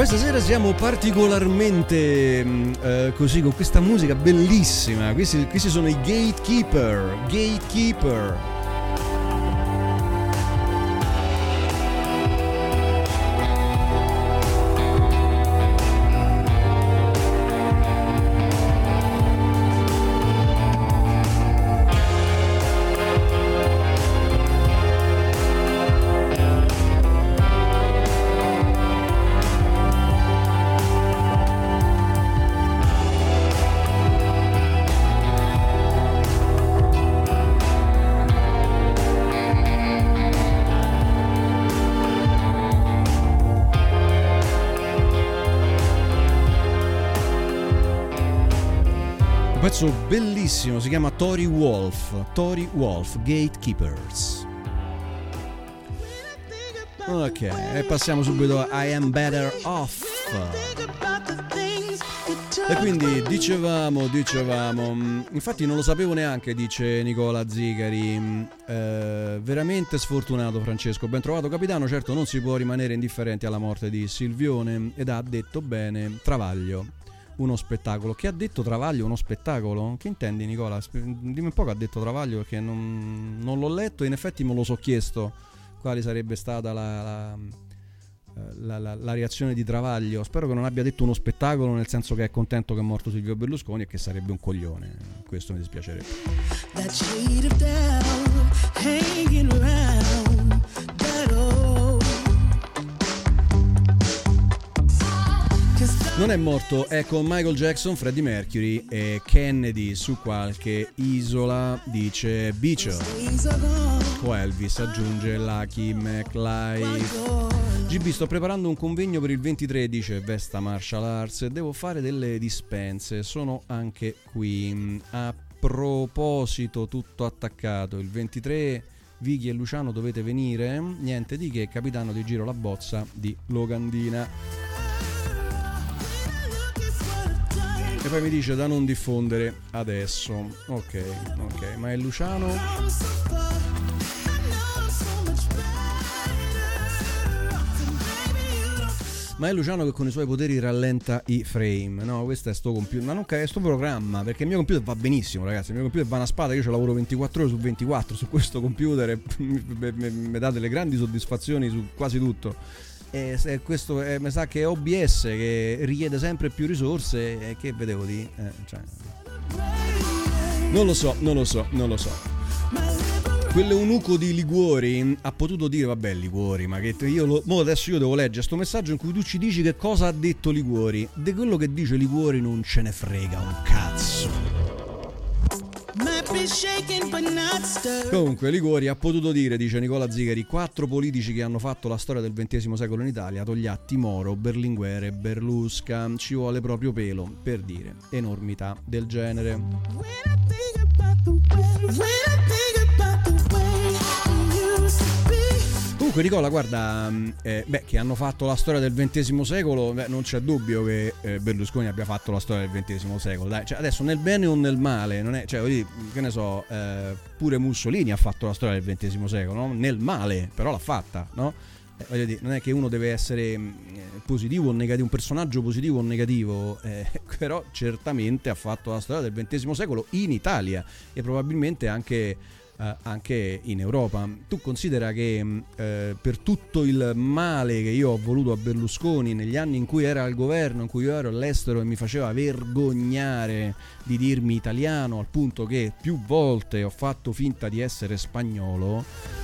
Poi stasera siamo particolarmente mh, eh, così con questa musica bellissima. Questi, questi sono i Gatekeeper. Gatekeeper. Pezzo bellissimo, si chiama Tori Wolf. Tori Wolf, Gatekeepers. Ok, e passiamo subito a I Am Better Off. E quindi dicevamo, dicevamo, mh, infatti non lo sapevo neanche, dice Nicola Zigari, mh, eh, veramente sfortunato Francesco, ben trovato capitano, certo non si può rimanere indifferenti alla morte di Silvione ed ha detto bene Travaglio, uno spettacolo. Che ha detto Travaglio uno spettacolo? Che intendi Nicola? Dimmi un po' che ha detto Travaglio perché non, non l'ho letto e in effetti me lo so chiesto quale sarebbe stata la, la- la- la- la reazione di Travaglio. Spero che non abbia detto uno spettacolo nel senso che è contento che è morto Silvio Berlusconi e che sarebbe un coglione. Questo mi dispiacerebbe. Non è morto, è con Michael Jackson, Freddie Mercury e Kennedy su qualche isola, dice Beecher. O Elvis aggiunge Lucky McFly. GB sto preparando un convegno per il 23, dice Vesta Martial Arts. Devo fare delle dispense, sono anche qui. A proposito, tutto attaccato. Il 23 Vicky e Luciano dovete venire. Niente di che, capitano di giro la bozza di Logandina. E poi mi dice da non diffondere adesso. Ok, ok, ma è Luciano. Ma è Luciano che con i suoi poteri rallenta i frame. No, questo è sto computer. Ma non è sto programma. Perché il mio computer va benissimo, ragazzi. Il mio computer va una spada. Io ci lavoro 24 ore su 24 su questo computer. E [laughs] mi dà delle grandi soddisfazioni su quasi tutto. E questo è- mi sa che è OBS che richiede sempre più risorse. E che vedevo di. eh, cioè. Non lo so, non lo so, non lo so. Quell'eunuco di Liguori ha potuto dire, vabbè Liguori, ma che io lo, mo adesso io devo leggere sto messaggio in cui tu ci dici che cosa ha detto Liguori. Di quello che dice Liguori non ce ne frega un cazzo. Comunque Liguori ha potuto dire, dice Nicola Zigheri, quattro politici che hanno fatto la storia del XX secolo in Italia, Togliatti, Moro, Berlinguer e Berlusca. Ci vuole proprio pelo per dire enormità del genere. When I think about the way, when I think about Comunque Nicola, guarda, mh, eh, beh, che hanno fatto la storia del XX secolo, beh, non c'è dubbio che eh, Berlusconi abbia fatto la storia del XX secolo. Dai, cioè, adesso nel bene o nel male, non è, cioè, dire, che ne so, eh, pure Mussolini ha fatto la storia del XX secolo, no? nel male, però l'ha fatta, no? Eh, dire, non è che uno deve essere mh, eh, positivo o negativo, un personaggio positivo o negativo, [laughs] eh, però certamente ha fatto la storia del XX secolo in Italia e probabilmente anche eh, anche in Europa. Tu considera che mh, eh, per tutto il male che io ho voluto a Berlusconi negli anni in cui era al governo, in cui io ero all'estero e mi faceva vergognare di dirmi italiano, al punto che più volte ho fatto finta di essere spagnolo.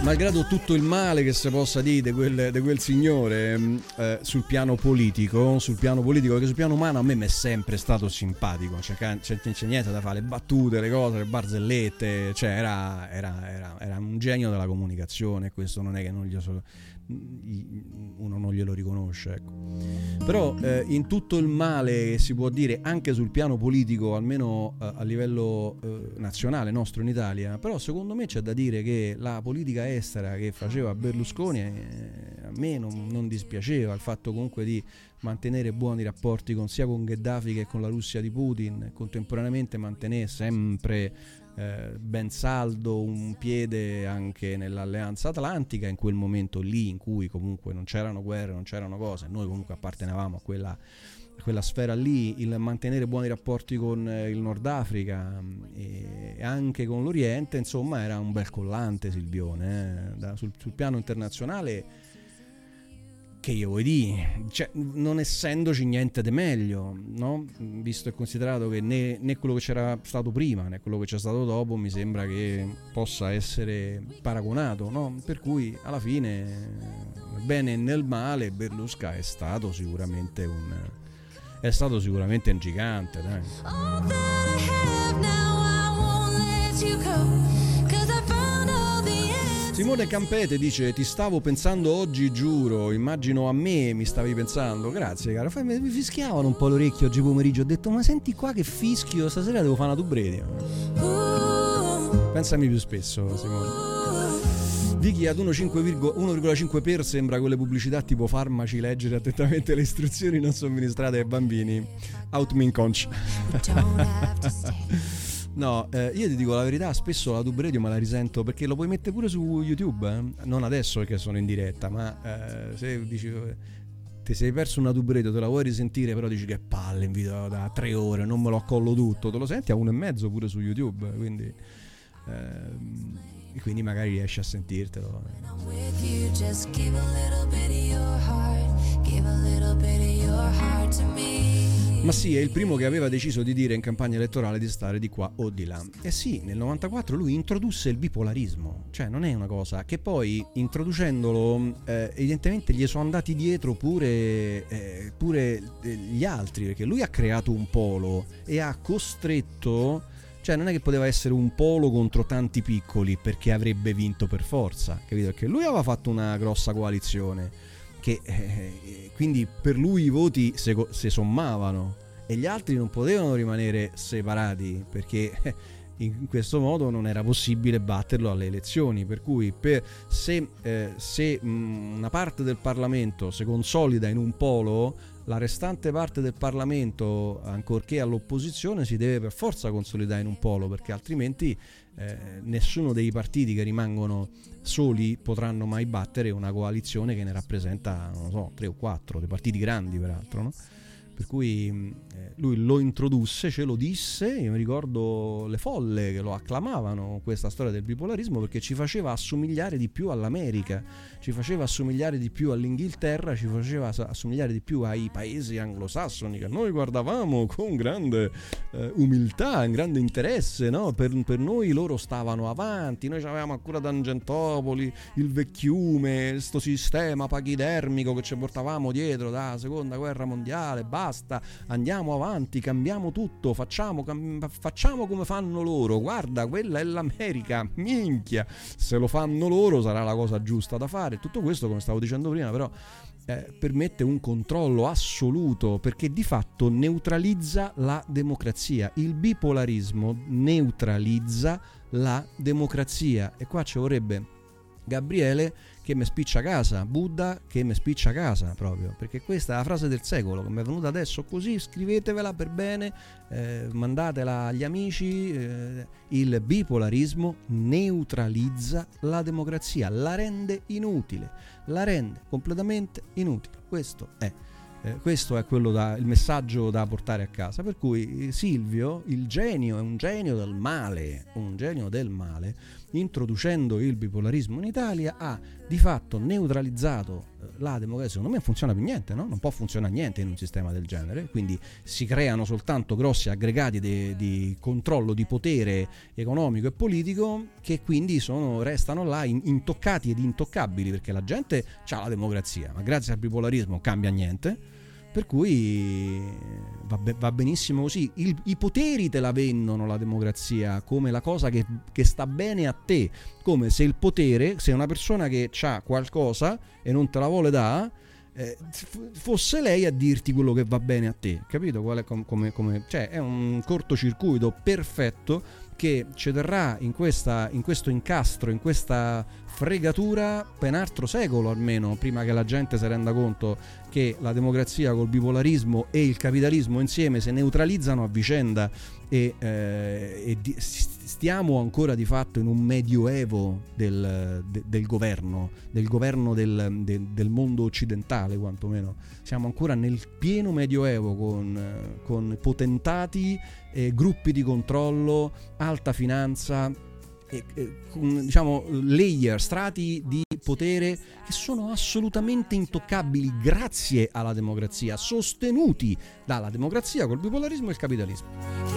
Malgrado tutto il male che si possa dire di quel, di quel signore mh, eh, sul piano politico, sul piano politico, perché sul piano umano a me mi è sempre stato simpatico, c'è, c'è, c'è niente da fare, le battute, le cose, le barzellette, cioè era, era, era, era un genio della comunicazione, questo non è che non gli so, uno non glielo riconosce. Ecco. Però eh, in tutto il male che si può dire anche sul piano politico, almeno eh, a livello eh, nazionale nostro in Italia, però secondo me c'è da dire che la politica estera che faceva Berlusconi eh, a me non, non dispiaceva, il fatto comunque di mantenere buoni rapporti con, sia con Gheddafi che con la Russia di Putin, contemporaneamente mantenere sempre eh, ben saldo un piede anche nell'alleanza atlantica in quel momento lì in cui comunque non c'erano guerre, non c'erano cose, noi comunque appartenevamo a quella, a quella sfera lì, il mantenere buoni rapporti con eh, il Nord Africa mm, e anche con l'Oriente, insomma era un bel collante Silvione, eh. da, sul, sul piano internazionale che io vuoi dire, cioè, non essendoci niente di meglio, no? visto e considerato che né, né, quello che c'era stato prima né quello che c'è stato dopo mi sembra che possa essere paragonato, no? per cui alla fine nel bene e nel male Berlusca è stato sicuramente un, è stato sicuramente un gigante. Dai. Simone Campete dice ti stavo pensando oggi giuro, immagino a me mi stavi pensando, grazie caro, Fai- mi fischiavano un po' l'orecchio oggi pomeriggio, ho detto ma senti qua che fischio, stasera devo fare una tubredi. Pensami più spesso Simone. Vicky ad 1,5 1,5 per sembra quelle pubblicità tipo farmaci leggere attentamente le istruzioni non somministrate ai bambini. Outmin conch. No, eh, io ti dico la verità, spesso la Tube Radio me la risento perché lo puoi mettere pure su YouTube, eh? non adesso perché sono in diretta, ma eh, se dici eh, ti sei perso una Tube Radio, te la vuoi risentire, però dici che palle in da tre ore, non me lo accollo tutto, te lo senti a uno e mezzo pure su YouTube, quindi, ehm, e quindi magari riesci a sentirtelo. Ma sì, è il primo che aveva deciso di dire in campagna elettorale di stare di qua o di là. E sì, nel 94 lui introdusse il bipolarismo, cioè non è una cosa che poi introducendolo eh, evidentemente gli sono andati dietro pure, eh, pure eh, gli altri, perché lui ha creato un polo e ha costretto, cioè non è che poteva essere un polo contro tanti piccoli perché avrebbe vinto per forza, capito? Perché lui aveva fatto una grossa coalizione che eh, quindi per lui i voti se, se sommavano e gli altri non potevano rimanere separati perché eh, in questo modo non era possibile batterlo alle elezioni per cui per- se, eh, se, mh, una parte del Parlamento si consolida in un polo la restante parte del Parlamento ancorché all'opposizione si deve per forza consolidare in un polo perché altrimenti eh, nessuno dei partiti che rimangono soli potranno mai battere una coalizione che ne rappresenta, non so, tre o quattro, dei partiti grandi peraltro, no? Per cui mh, eh, lui lo introdusse, ce lo disse, io mi ricordo le folle che lo acclamavano questa storia del bipolarismo perché ci faceva assomigliare di più all'America, ci faceva assomigliare di più all'Inghilterra, ci faceva assomigliare di più ai paesi anglosassoni che noi guardavamo con grande eh, umiltà, grande interesse, no? per, per noi loro stavano avanti, noi avevamo ancora Tangentopoli, il vecchiume, questo sistema pachidermico che ci portavamo dietro da seconda guerra mondiale, basta, andiamo avanti, cambiamo tutto, facciamo, cam- facciamo come fanno loro, guarda, quella è l'America, minchia, se lo fanno loro sarà la cosa giusta da fare, tutto questo come stavo dicendo prima però eh, permette un controllo assoluto perché di fatto neutralizza la democrazia. Il bipolarismo neutralizza la democrazia e qua ci vorrebbe Gabriele che mi spiccia casa, Buddha che mi spiccia casa proprio, perché questa è la frase del secolo che mi è venuta adesso così, scrivetevela per bene, eh, mandatela agli amici, eh, il bipolarismo neutralizza la democrazia, la rende inutile, la rende completamente inutile, questo è. Eh, questo è quello da, il messaggio da portare a casa. Per cui eh, Silvio, il genio, è un genio del male, un genio del male, introducendo il bipolarismo in Italia ha di fatto neutralizzato eh, la democrazia. Secondo me funziona più niente, no? non può funzionare niente in un sistema del genere. Quindi si creano soltanto grossi aggregati de- di controllo di potere economico e politico che quindi sono, restano là in- intoccati ed intoccabili perché la gente ha la democrazia, ma grazie al bipolarismo cambia niente. Per cui va, be- va benissimo così. Il- I poteri te la vendono la democrazia come la cosa che, che sta bene a te. Come se il potere, se una persona che ha qualcosa e non te la vuole dare, eh, f- fosse lei a dirti quello che va bene a te. Capito? Qual è com- come, come- cioè, è un cortocircuito perfetto che ci terrà in, questa, in questo incastro, in questa fregatura per un altro secolo almeno, prima che la gente si renda conto che la democrazia col bipolarismo e il capitalismo insieme si neutralizzano a vicenda e, eh, e di- stiamo ancora di fatto in un medioevo del, de- del governo, del governo del, de- del mondo occidentale quantomeno. Siamo ancora nel pieno medioevo con, con potentati, eh, gruppi di controllo, alta finanza, e, e, con, diciamo layer, strati di potere che sono assolutamente intoccabili grazie alla democrazia, sostenuti dalla democrazia col bipolarismo e il capitalismo.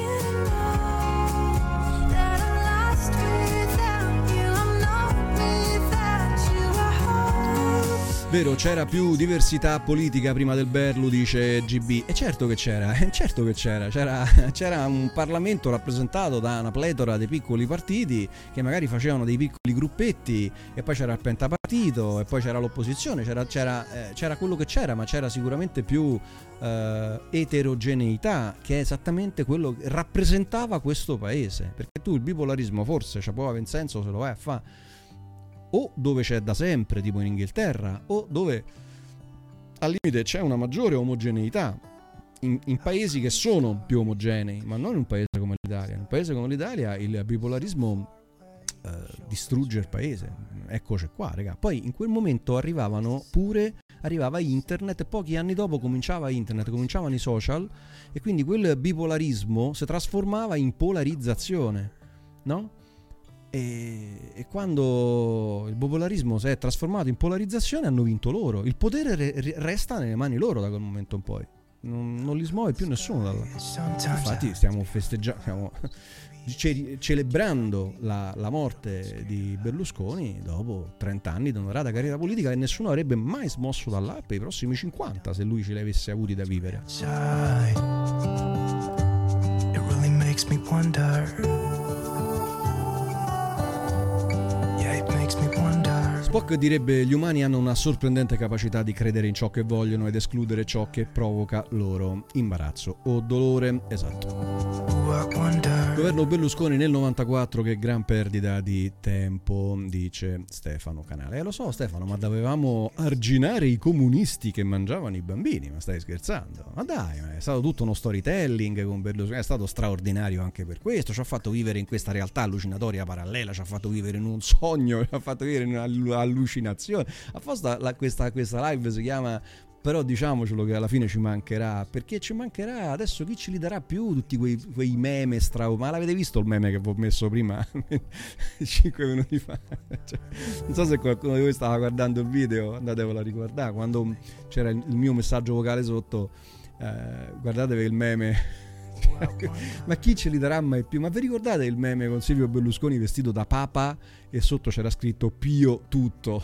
Vero, c'era più diversità politica prima del Berlu, dice GB. E certo che c'era, [laughs] certo che c'era. c'era. [laughs] C'era un Parlamento rappresentato da una pletora di piccoli partiti che magari facevano dei piccoli gruppetti e poi c'era il pentapartito e poi c'era l'opposizione, c'era, c'era, eh, c'era quello che c'era, ma c'era sicuramente più eh, eterogeneità che è esattamente quello che rappresentava questo paese. Perché tu il bipolarismo forse ci può avere senso se lo vai a fare o dove c'è da sempre, tipo in Inghilterra, o dove al limite c'è una maggiore omogeneità in, in paesi che sono più omogenei, ma non in un paese come l'Italia. In un paese come l'Italia il bipolarismo eh, distrugge il paese. Eccoci qua, raga. Poi in quel momento arrivavano pure arrivava internet e pochi anni dopo cominciava internet, cominciavano i social e quindi quel bipolarismo si trasformava in polarizzazione, no? E, e quando il popolarismo si è trasformato in polarizzazione hanno vinto loro. Il potere re- re- resta nelle mani loro da quel momento in poi. Non, non li smuove più nessuno da là. Sometimes Infatti stiamo festeggiando, stiamo [laughs] ce- celebrando la, la morte di Berlusconi dopo 30 anni di onorata carriera politica e nessuno avrebbe mai smosso da là per i prossimi 50 se lui ce li avesse avuti da vivere. It really makes me wonder. Spock direbbe gli umani hanno una sorprendente capacità di credere in ciò che vogliono ed escludere ciò che provoca loro imbarazzo o dolore. Esatto. Wonder. Governo Berlusconi nel 94 che gran perdita di tempo, dice Stefano Canale. Eh lo so Stefano, ma dovevamo arginare i comunisti che mangiavano i bambini, ma stai scherzando? Ma dai, è stato tutto uno storytelling con Berlusconi, è stato straordinario anche per questo, ci ha fatto vivere in questa realtà allucinatoria parallela, ci ha fatto vivere in un sogno, [laughs] ci ha fatto vivere in un'allucinazione. Apposta la- questa, questa live si chiama però diciamocelo che alla fine ci mancherà perché ci mancherà adesso chi ce li darà più tutti quei, quei meme stra ma l'avete visto il meme che vi ho messo prima [laughs] 5 minuti fa [laughs] Cioè, non so se qualcuno di voi stava guardando il video andatevelo a riguardare quando c'era il mio messaggio vocale sotto eh, guardatevi il meme [laughs] ma chi ce li darà mai più? Ma vi ricordate il meme con Silvio Berlusconi vestito da papa e sotto c'era scritto Pio tutto?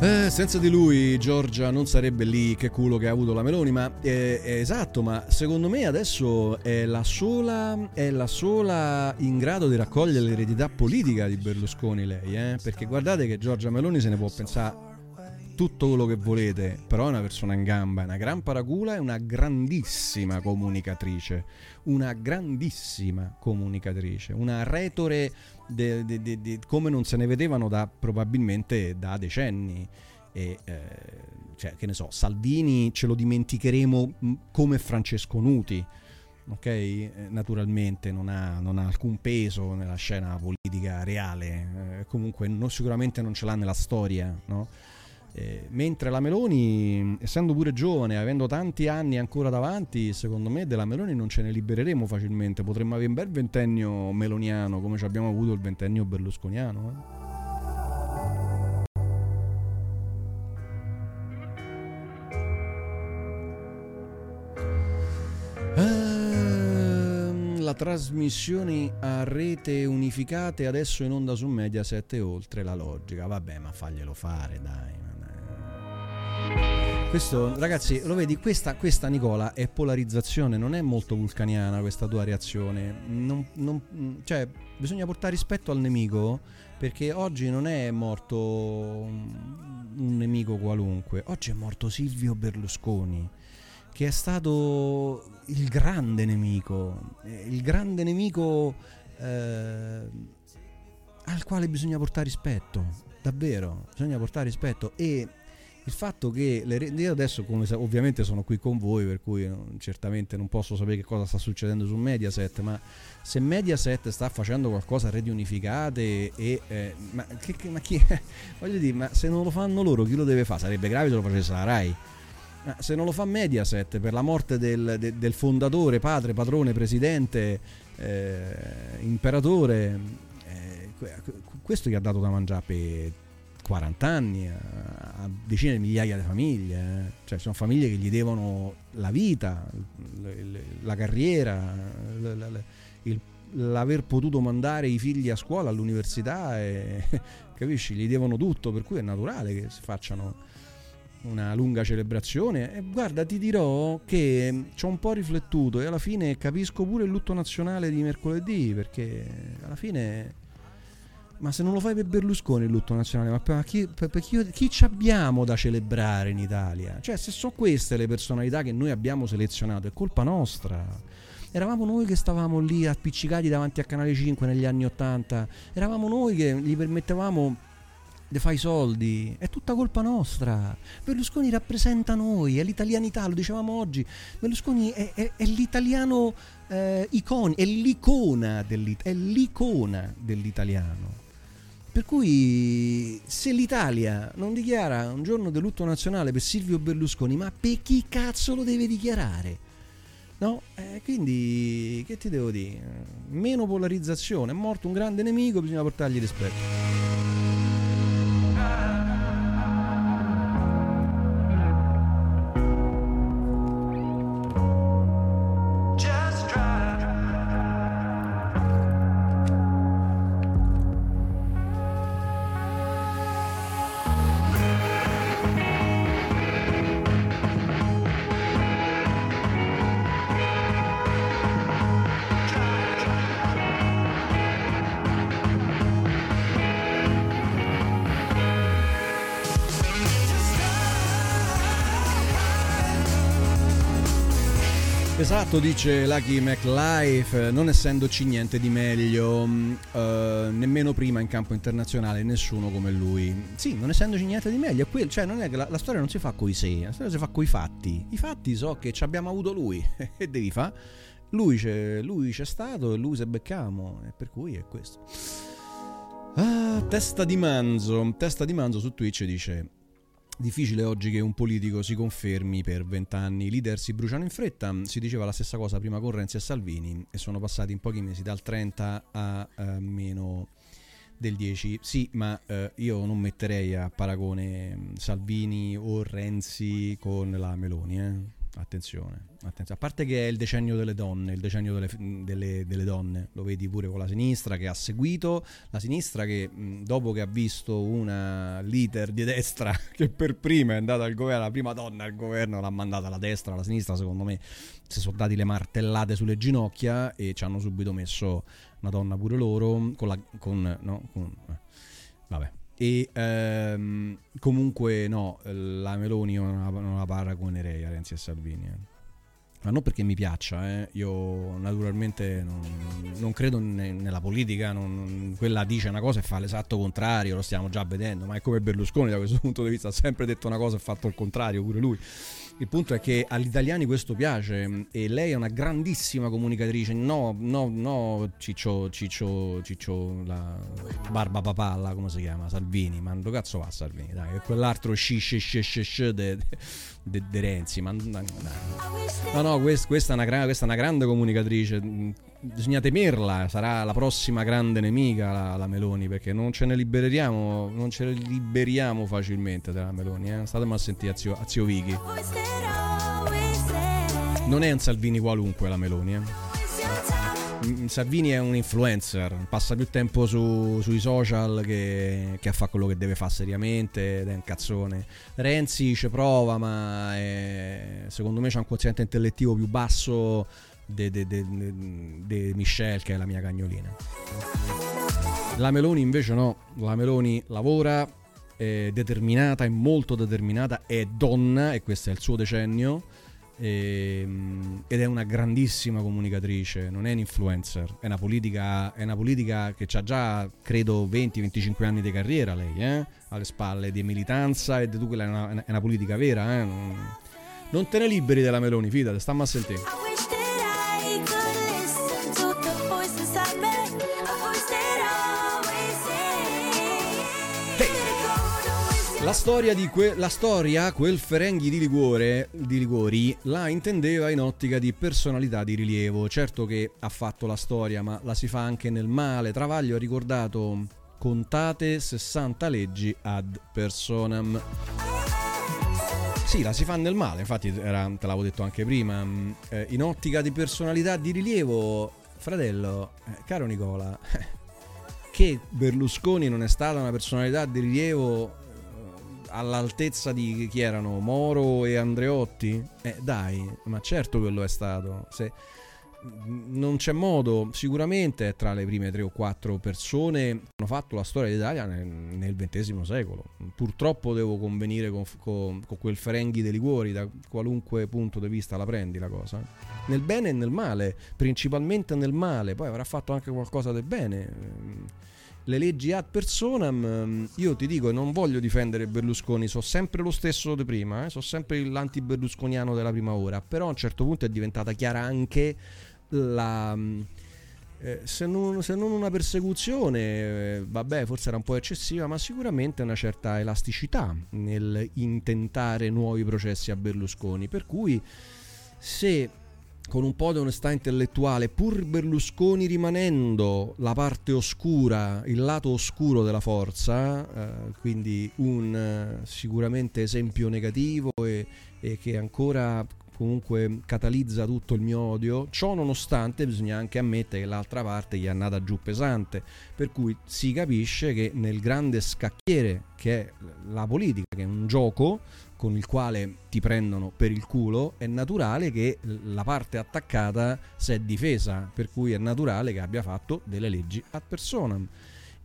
Eh, senza di lui Giorgia non sarebbe lì, che culo che ha avuto la Meloni, ma eh, esatto, ma secondo me adesso è la sola è la sola in grado di raccogliere l'eredità politica di Berlusconi lei, eh? perché guardate che Giorgia Meloni se ne può pensare tutto quello che volete, però è una persona in gamba, è una gran paracula e una grandissima comunicatrice, una grandissima comunicatrice, una retore de- de- de- come non se ne vedevano da probabilmente da decenni. E, eh, cioè, che ne so, Salvini ce lo dimenticheremo mh, come Francesco Nuti, ok? Eh, naturalmente non ha, non ha alcun peso nella scena politica reale, eh, comunque no- sicuramente non ce l'ha nella storia, no? Eh, mentre la Meloni, essendo pure giovane, avendo tanti anni ancora davanti, secondo me della Meloni non ce ne libereremo facilmente. Potremmo avere un bel ventennio meloniano come ci abbiamo avuto il ventennio berlusconiano. eh. Ehm, La trasmissione a rete unificate adesso in onda su Mediaset e oltre la logica. Vabbè, ma faglielo fare, dai. Questo, ragazzi, lo vedi, questa, questa Nicola è polarizzazione, non è molto vulcaniana questa tua reazione. Non- non- cioè, bisogna portare rispetto al nemico perché oggi non è morto un nemico qualunque, oggi è morto Silvio Berlusconi che è stato il grande nemico, eh, il grande nemico eh, al quale bisogna portare rispetto, davvero, bisogna portare rispetto e il fatto che le io adesso come ovviamente sono qui con voi per cui eh, certamente non posso sapere che cosa sta succedendo su Mediaset ma se Mediaset sta facendo qualcosa a reti unificate e eh, ma, che- che- ma chi [laughs] voglio dire ma se non lo fanno loro chi lo deve fare sarebbe grave se lo facesse la Rai. Ma se non lo fa Mediaset per la morte del, de- del fondatore, padre, padrone, presidente, eh, imperatore, eh, que- questo gli ha dato da mangiare per 40 anni a, a decine di migliaia di famiglie. eh. Cioè, sono famiglie che gli devono la vita, la carriera, il- l'aver potuto mandare i figli a scuola, all'università, e, [laughs] capisci? Gli devono tutto, per cui è naturale che si facciano una lunga celebrazione e guarda ti dirò che ci ho un po' riflettuto e alla fine capisco pure il lutto nazionale di mercoledì perché alla fine ma se non lo fai per Berlusconi il lutto nazionale ma per chi, per- per chi, chi ci abbiamo da celebrare in Italia cioè se sono queste le personalità che noi abbiamo selezionato è colpa nostra eravamo noi che stavamo lì appiccicati davanti a Canale 5 negli anni 80 eravamo noi che gli permettevamo di fare i soldi, è tutta colpa nostra. Berlusconi rappresenta noi, è l'italianità, lo dicevamo oggi. Berlusconi è, è- è l'italiano eh, iconi, è l'icona, dell'it- è l'icona dell'italiano. Per cui se l'Italia non dichiara un giorno di lutto nazionale per Silvio Berlusconi, ma per chi cazzo lo deve dichiarare? No? Eh, quindi che ti devo dire? Meno polarizzazione, è morto un grande nemico, bisogna portargli rispetto. Just Esatto, dice Lucky McLife, non essendoci niente di meglio, mh, eh, nemmeno prima in campo internazionale, nessuno come lui. Sì, non essendoci niente di meglio, quel, cioè non è che la, la storia non si fa coi sé, la storia si fa coi fatti. I fatti so che ci abbiamo avuto lui, [laughs] e devi fa? Lui c'è, lui c'è stato e lui se beccamo, e per cui è questo. Ah, testa di manzo, testa di manzo su Twitch dice Difficile oggi che un politico si confermi per vent'anni. I leader si bruciano in fretta. Si diceva la stessa cosa prima con Renzi e Salvini e sono passati in pochi mesi dal 30 a eh, meno del 10. Sì, ma eh, io non metterei a paragone mm, Salvini o Renzi con la Meloni. eh. Attenzione, attenzione. A parte che è il decennio delle donne, il decennio delle, delle- delle donne, lo vedi pure con la sinistra che ha seguito, la sinistra che dopo che ha visto una leader di destra [laughs] che per prima è andata al governo, la prima donna al governo l'ha mandata alla destra, alla sinistra secondo me si sono dati le martellate sulle ginocchia e ci hanno subito messo una donna pure loro con la... Con, no, con, eh, vabbè. E ehm, comunque no, la Meloni non la, non la paragonerei a Renzi e Salvini. eh. Ma non perché mi piaccia, eh. io naturalmente non, non credo ne- nella politica, non- quella dice una cosa e fa l'esatto contrario, lo stiamo già vedendo, ma è come Berlusconi da questo [laughs] punto di vista, ha sempre detto una cosa e fatto il contrario, pure lui. Il punto è che agli italiani questo piace e lei è una grandissima comunicatrice. No, no, no, Ciccio, Ciccio, Ciccio, la barba papalla, come si chiama? Salvini. Ma dove cazzo va Salvini? Dai, quell'altro sci sci sci sci sci de, de- de Renzi. Ma. No, no, quest- questa, è una questa è una grande comunicatrice. Bisogna temerla, sarà la prossima grande nemica la, la Meloni, perché non ce ne liberiamo, non ce ne liberiamo facilmente dalla Meloni. Eh? Statemi a sentire a zio, a zio Vichi. Non è un Salvini qualunque la Meloni, eh. Salvini è un influencer, passa più tempo su- sui social che, che a fare quello che deve fare seriamente ed è un cazzone. Renzi ci prova, ma è- secondo me c'ha un quoziente intellettivo più basso di Michelle, che è la mia cagnolina. La Meloni invece no, la Meloni lavora, è determinata, è molto determinata, è donna e questo è il suo decennio ed è una grandissima comunicatrice, non è un influencer, è una politica, è una politica che ha già credo 20-25 anni di carriera lei, eh? alle spalle di militanza e di tu quella è una, è una politica vera, eh? non, non te ne liberi della Meloni, fidate, stamma a sentire. La storia, que- la storia, quel Ferenghi di, Ligure, di Ligori, la intendeva in ottica di personalità di rilievo. Certo che ha fatto la storia, ma la si fa anche nel male. Travaglio ha ricordato contate 60 leggi ad personam. Sì, la si fa nel male, infatti era- te l'avevo detto anche prima. mm, eh, in ottica di personalità di rilievo, fratello, eh, caro Nicola, [laughs] che Berlusconi non è stata una personalità di rilievo all'altezza di chi erano Moro e Andreotti? Eh dai, ma certo che lo è stato. Se non c'è modo, sicuramente è tra le prime tre o quattro persone che hanno fatto la storia d'Italia nel, nel XX secolo. Purtroppo devo convenire con, con- con quel Ferenghi dei Liguori, da qualunque punto di vista la prendi la cosa. Nel bene e nel male, principalmente nel male, poi avrà fatto anche qualcosa del bene. Le leggi ad personam, ehm, io ti dico, non voglio difendere Berlusconi, so sempre lo stesso di prima, eh, so sempre l'anti-berlusconiano della prima ora, però a un certo punto è diventata chiara anche la... mm, eh, se, non, se non una persecuzione, eh, vabbè, forse era un po' eccessiva, ma sicuramente una certa elasticità nel intentare nuovi processi a Berlusconi. Per cui, se con un po' di onestà intellettuale, pur Berlusconi rimanendo la parte oscura, il lato oscuro della forza, eh, quindi un eh, sicuramente esempio negativo e, e che ancora comunque catalizza tutto il mio odio, ciò nonostante bisogna anche ammettere che l'altra parte gli è andata giù pesante, per cui si capisce che nel grande scacchiere che è la politica, che è un gioco, con il quale ti prendono per il culo, è naturale che la parte attaccata si è difesa, per cui è naturale che abbia fatto delle leggi ad personam.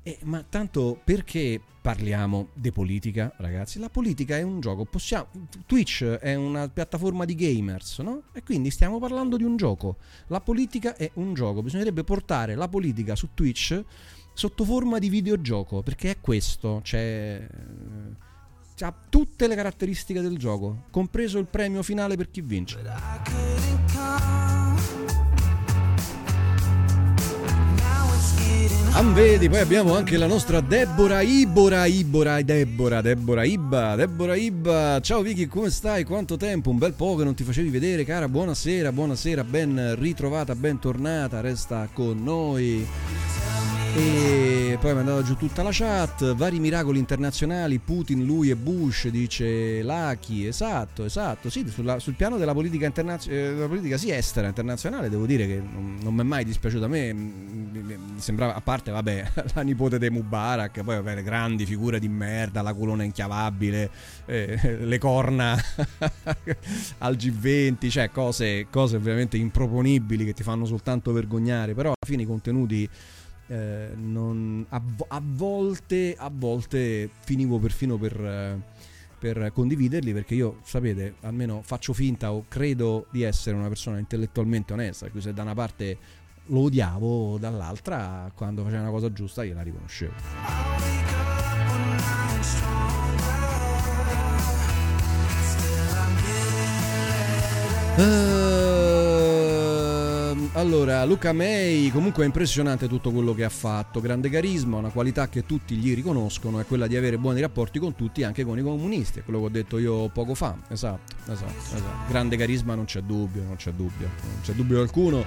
Eh, ma tanto perché parliamo di politica, ragazzi? La politica è un gioco, possiamo, Twitch è una piattaforma di gamers, no? E quindi stiamo parlando di un gioco. La politica è un gioco, bisognerebbe portare la politica su Twitch sotto forma di videogioco, perché è questo, c'è ha tutte le caratteristiche del gioco, compreso il premio finale per chi vince. Anvedi, poi abbiamo anche la nostra Deborah Ibora, Ibora, Deborah, Deborah Ibba, Deborah Ibba. Ciao Vicky, come stai? Quanto tempo? Un bel po' che non ti facevi vedere, cara. Buonasera, buonasera, ben ritrovata, bentornata, resta con noi. E poi mi è andata giù tutta la chat, vari miracoli internazionali, Putin, lui e Bush, dice Lucky, esatto, esatto, sì, sulla- sul piano della politica, internaz- eh, della politica sì, estera, internazionale, devo dire che non, non mi è mai dispiaciuto a me, mi, mi- sembrava, a parte, vabbè, [laughs] la nipote di Mubarak, poi vabbè, le grandi figure di merda, la colonna inchiavabile, eh, [laughs] le corna [laughs] al G20, cioè cose, cose ovviamente improponibili che ti fanno soltanto vergognare, però alla fine i contenuti eh, non- a, a volte, a volte finivo perfino per, eh, per condividerli perché io, sapete, almeno faccio finta o credo di essere una persona intellettualmente onesta, quindi se da una parte lo odiavo, dall'altra quando faceva una cosa giusta io la riconoscevo. Ehm, allora, Luca May comunque è impressionante tutto quello che ha fatto, grande carisma, una qualità che tutti gli riconoscono è quella di avere buoni rapporti con tutti, anche con i comunisti, è quello che ho detto io poco fa, esatto, esatto, esatto. grande carisma non c'è dubbio, non c'è dubbio, non c'è dubbio alcuno.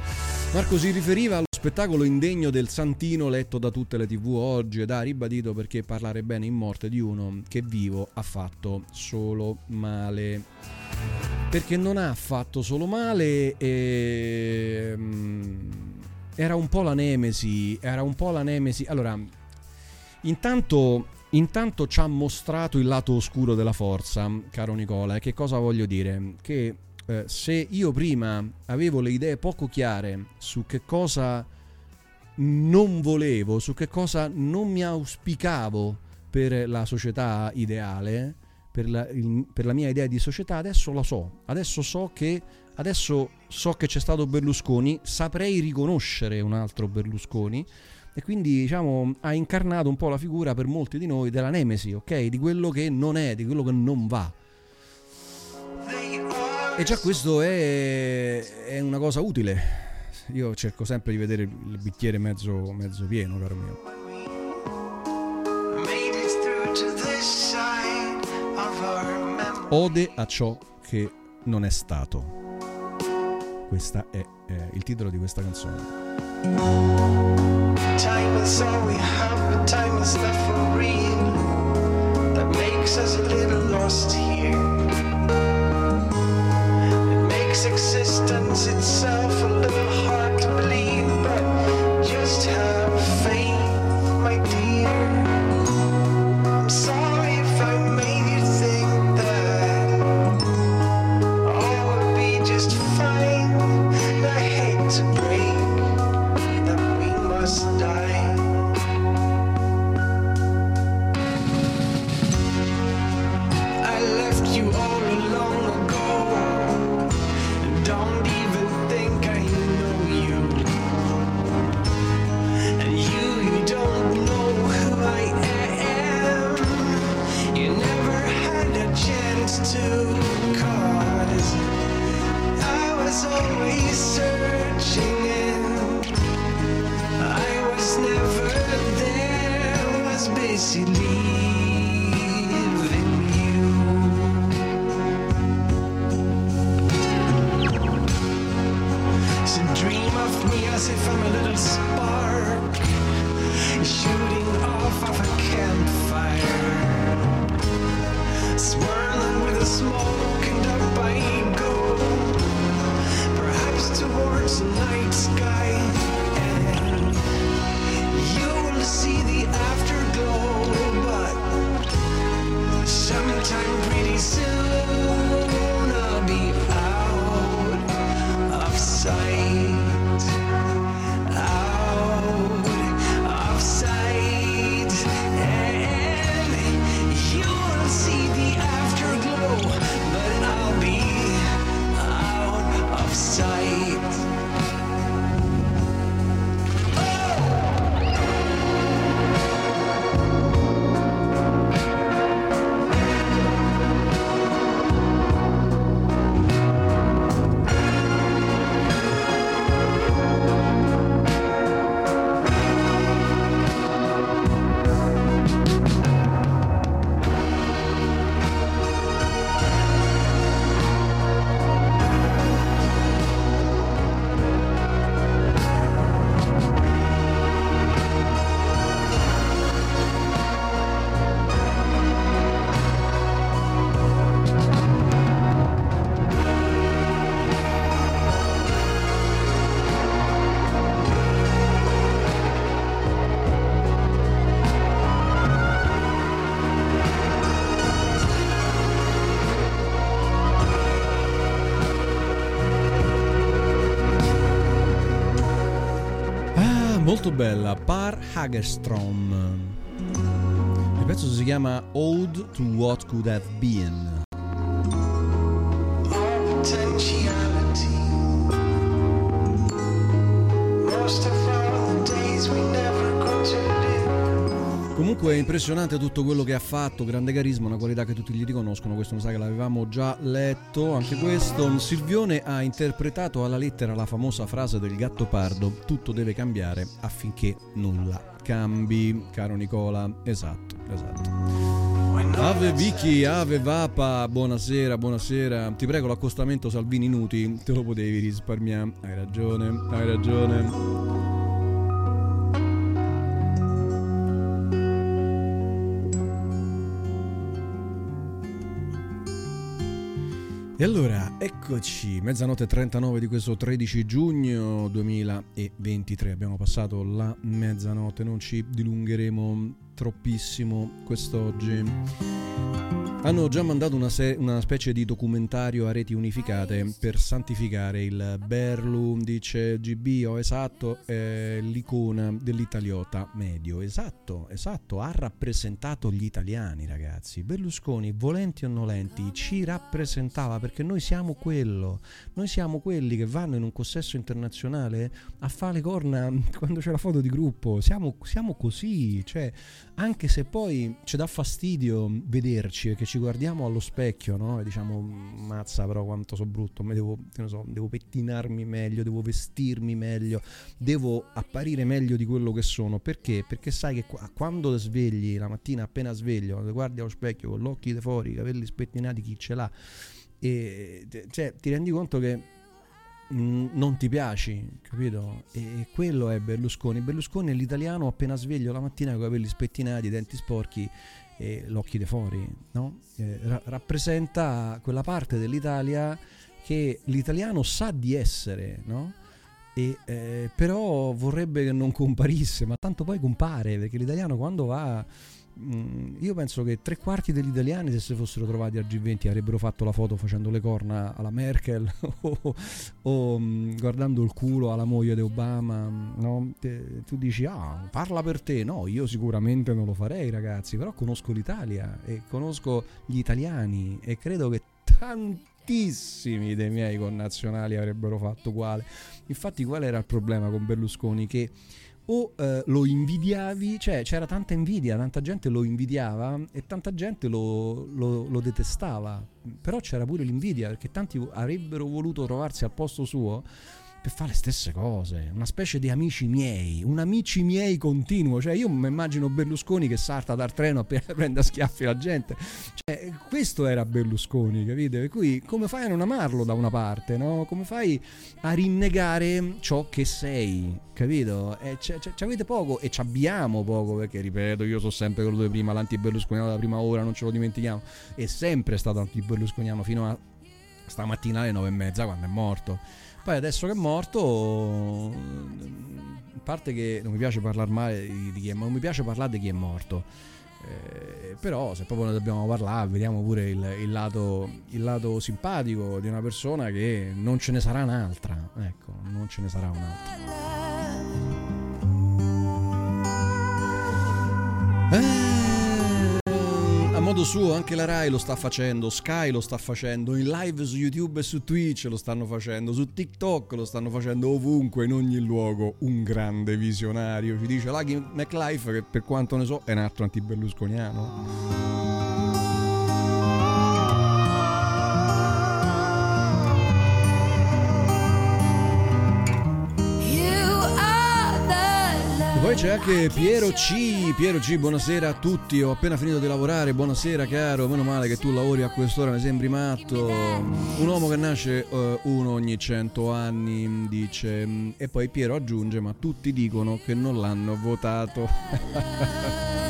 Marco si riferiva allo spettacolo indegno del Santino letto da tutte le tv oggi ed ha ribadito perché parlare bene in morte di uno che vivo ha fatto solo male perché non ha fatto solo male e mm, era un po' la nemesi, era un po' la nemesi. Allora, intanto intanto ci ha mostrato il lato oscuro della forza, caro Nicola, e che cosa voglio dire? Che eh, se io prima avevo le idee poco chiare su che cosa non volevo, su che cosa non mi auspicavo per la società ideale, per la, il- per la mia idea di società, adesso lo so. Adesso so che adesso so che c'è stato Berlusconi, saprei riconoscere un altro Berlusconi e quindi diciamo ha incarnato un po' la figura per molti di noi della nemesi, ok? Di quello che non è, di quello che non va. E già questo è, è una cosa utile. Io cerco sempre di vedere il bicchiere mezzo, mezzo pieno, caro mio. Ode a ciò che non è stato. Questo è eh, il titolo di questa canzone. Time is all we have, but time is left for real. That makes us a little lost here. It makes existence itself a little hard Par Hagerstrom. Il pezzo si chiama Ode to What Could Have Been. Most of all the days we never. Comunque è impressionante tutto quello che ha fatto, grande carisma, una qualità che tutti gli riconoscono, questo mi sa che l'avevamo già letto, anche questo. Silvione ha interpretato alla lettera la famosa frase del gatto pardo, tutto deve cambiare affinché nulla cambi, caro Nicola, esatto, esatto. Ave Vicky, Ave Vapa, buonasera, buonasera. Ti prego l'accostamento Salvini Nuti, te lo potevi risparmiare. Hai ragione, hai ragione. E allora, eccoci, mezzanotte e 39 di questo 13 giugno 2023. Abbiamo passato la mezzanotte, non ci dilungheremo troppissimo quest'oggi. Hanno già mandato una, se- una specie di documentario a reti unificate per santificare il Berlu, dice GB, oh esatto, è l'icona dell'italiota medio. Esatto, esatto, ha rappresentato gli italiani ragazzi. Berlusconi, volenti o nolenti, ci rappresentava perché noi siamo quello, noi siamo quelli che vanno in un consesso internazionale a fare le corna [laughs] quando c'è la foto di gruppo, siamo, siamo così, cioè anche se poi ci dà fastidio vederci e che ci guardiamo allo specchio no? e diciamo mazza però quanto so brutto devo, so, devo pettinarmi meglio devo vestirmi meglio devo apparire meglio di quello che sono perché? perché sai che qua- quando svegli la mattina appena sveglio guardi allo specchio con gli occhi di fuori i capelli spettinati chi ce l'ha e cioè, ti rendi conto che mm, non ti piaci, capito? E quello è Berlusconi. Berlusconi è l'italiano appena sveglio la mattina con i capelli spettinati, i denti sporchi e l'occhi di fuori, no? Eh, ra- rappresenta quella parte dell'Italia che l'italiano sa di essere, no? E, eh, però vorrebbe che non comparisse, ma tanto poi compare, perché l'italiano quando va... mm, Io penso che tre quarti degli italiani se si fossero trovati al G20 avrebbero fatto la foto facendo le corna alla Merkel [laughs] o, o, mm, guardando il culo alla moglie di Obama. no? Te- tu dici, ah, parla per te. No, io sicuramente non lo farei ragazzi, però conosco l'Italia e conosco gli italiani e credo che tantissimi dei miei connazionali avrebbero fatto uguale. Infatti qual era il problema con Berlusconi? Che o eh, lo invidiavi, cioè c'era tanta invidia, tanta gente lo invidiava e tanta gente lo, lo- lo detestava, però c'era pure l'invidia perché tanti avrebbero voluto trovarsi al posto suo per fare le stesse cose, una specie di amici miei, un amici miei continuo, cioè io mi immagino Berlusconi che salta dal treno appena [laughs] prende a schiaffi la gente, cioè questo era Berlusconi, capite? Per cui come fai a non amarlo da una parte, no? Come fai a rinnegare ciò che sei, capito? E c- ci avete poco e ci abbiamo poco perché, ripeto, io sono sempre quello di prima, l'anti-berlusconiano della prima ora, non ce lo dimentichiamo, è sempre stato anti-berlusconiano fino a stamattina alle nove e mezza quando è morto. Poi adesso che è morto, a parte che non mi piace parlare male di, chi è, ma non mi piace parlare di chi è morto. Eh, però se proprio ne dobbiamo parlare, vediamo pure il, il lato, il lato simpatico di una persona che non ce ne sarà un'altra. Ecco, non ce ne sarà un'altra. Eh, modo suo anche la Rai lo sta facendo, Sky lo sta facendo, in live su YouTube e su Twitch lo stanno facendo, su TikTok lo stanno facendo ovunque, in ogni luogo. Un grande visionario, ci dice Lucky McLife che per quanto ne so è un altro anti-berlusconiano. Poi c'è anche Piero C. Piero C, buonasera a tutti. Ho appena finito di lavorare. Buonasera, caro. Meno male che tu lavori a quest'ora, mi sembri matto. Un uomo che nasce eh, uno ogni cento anni, dice. E poi Piero aggiunge: Ma tutti dicono che non l'hanno votato. [laughs]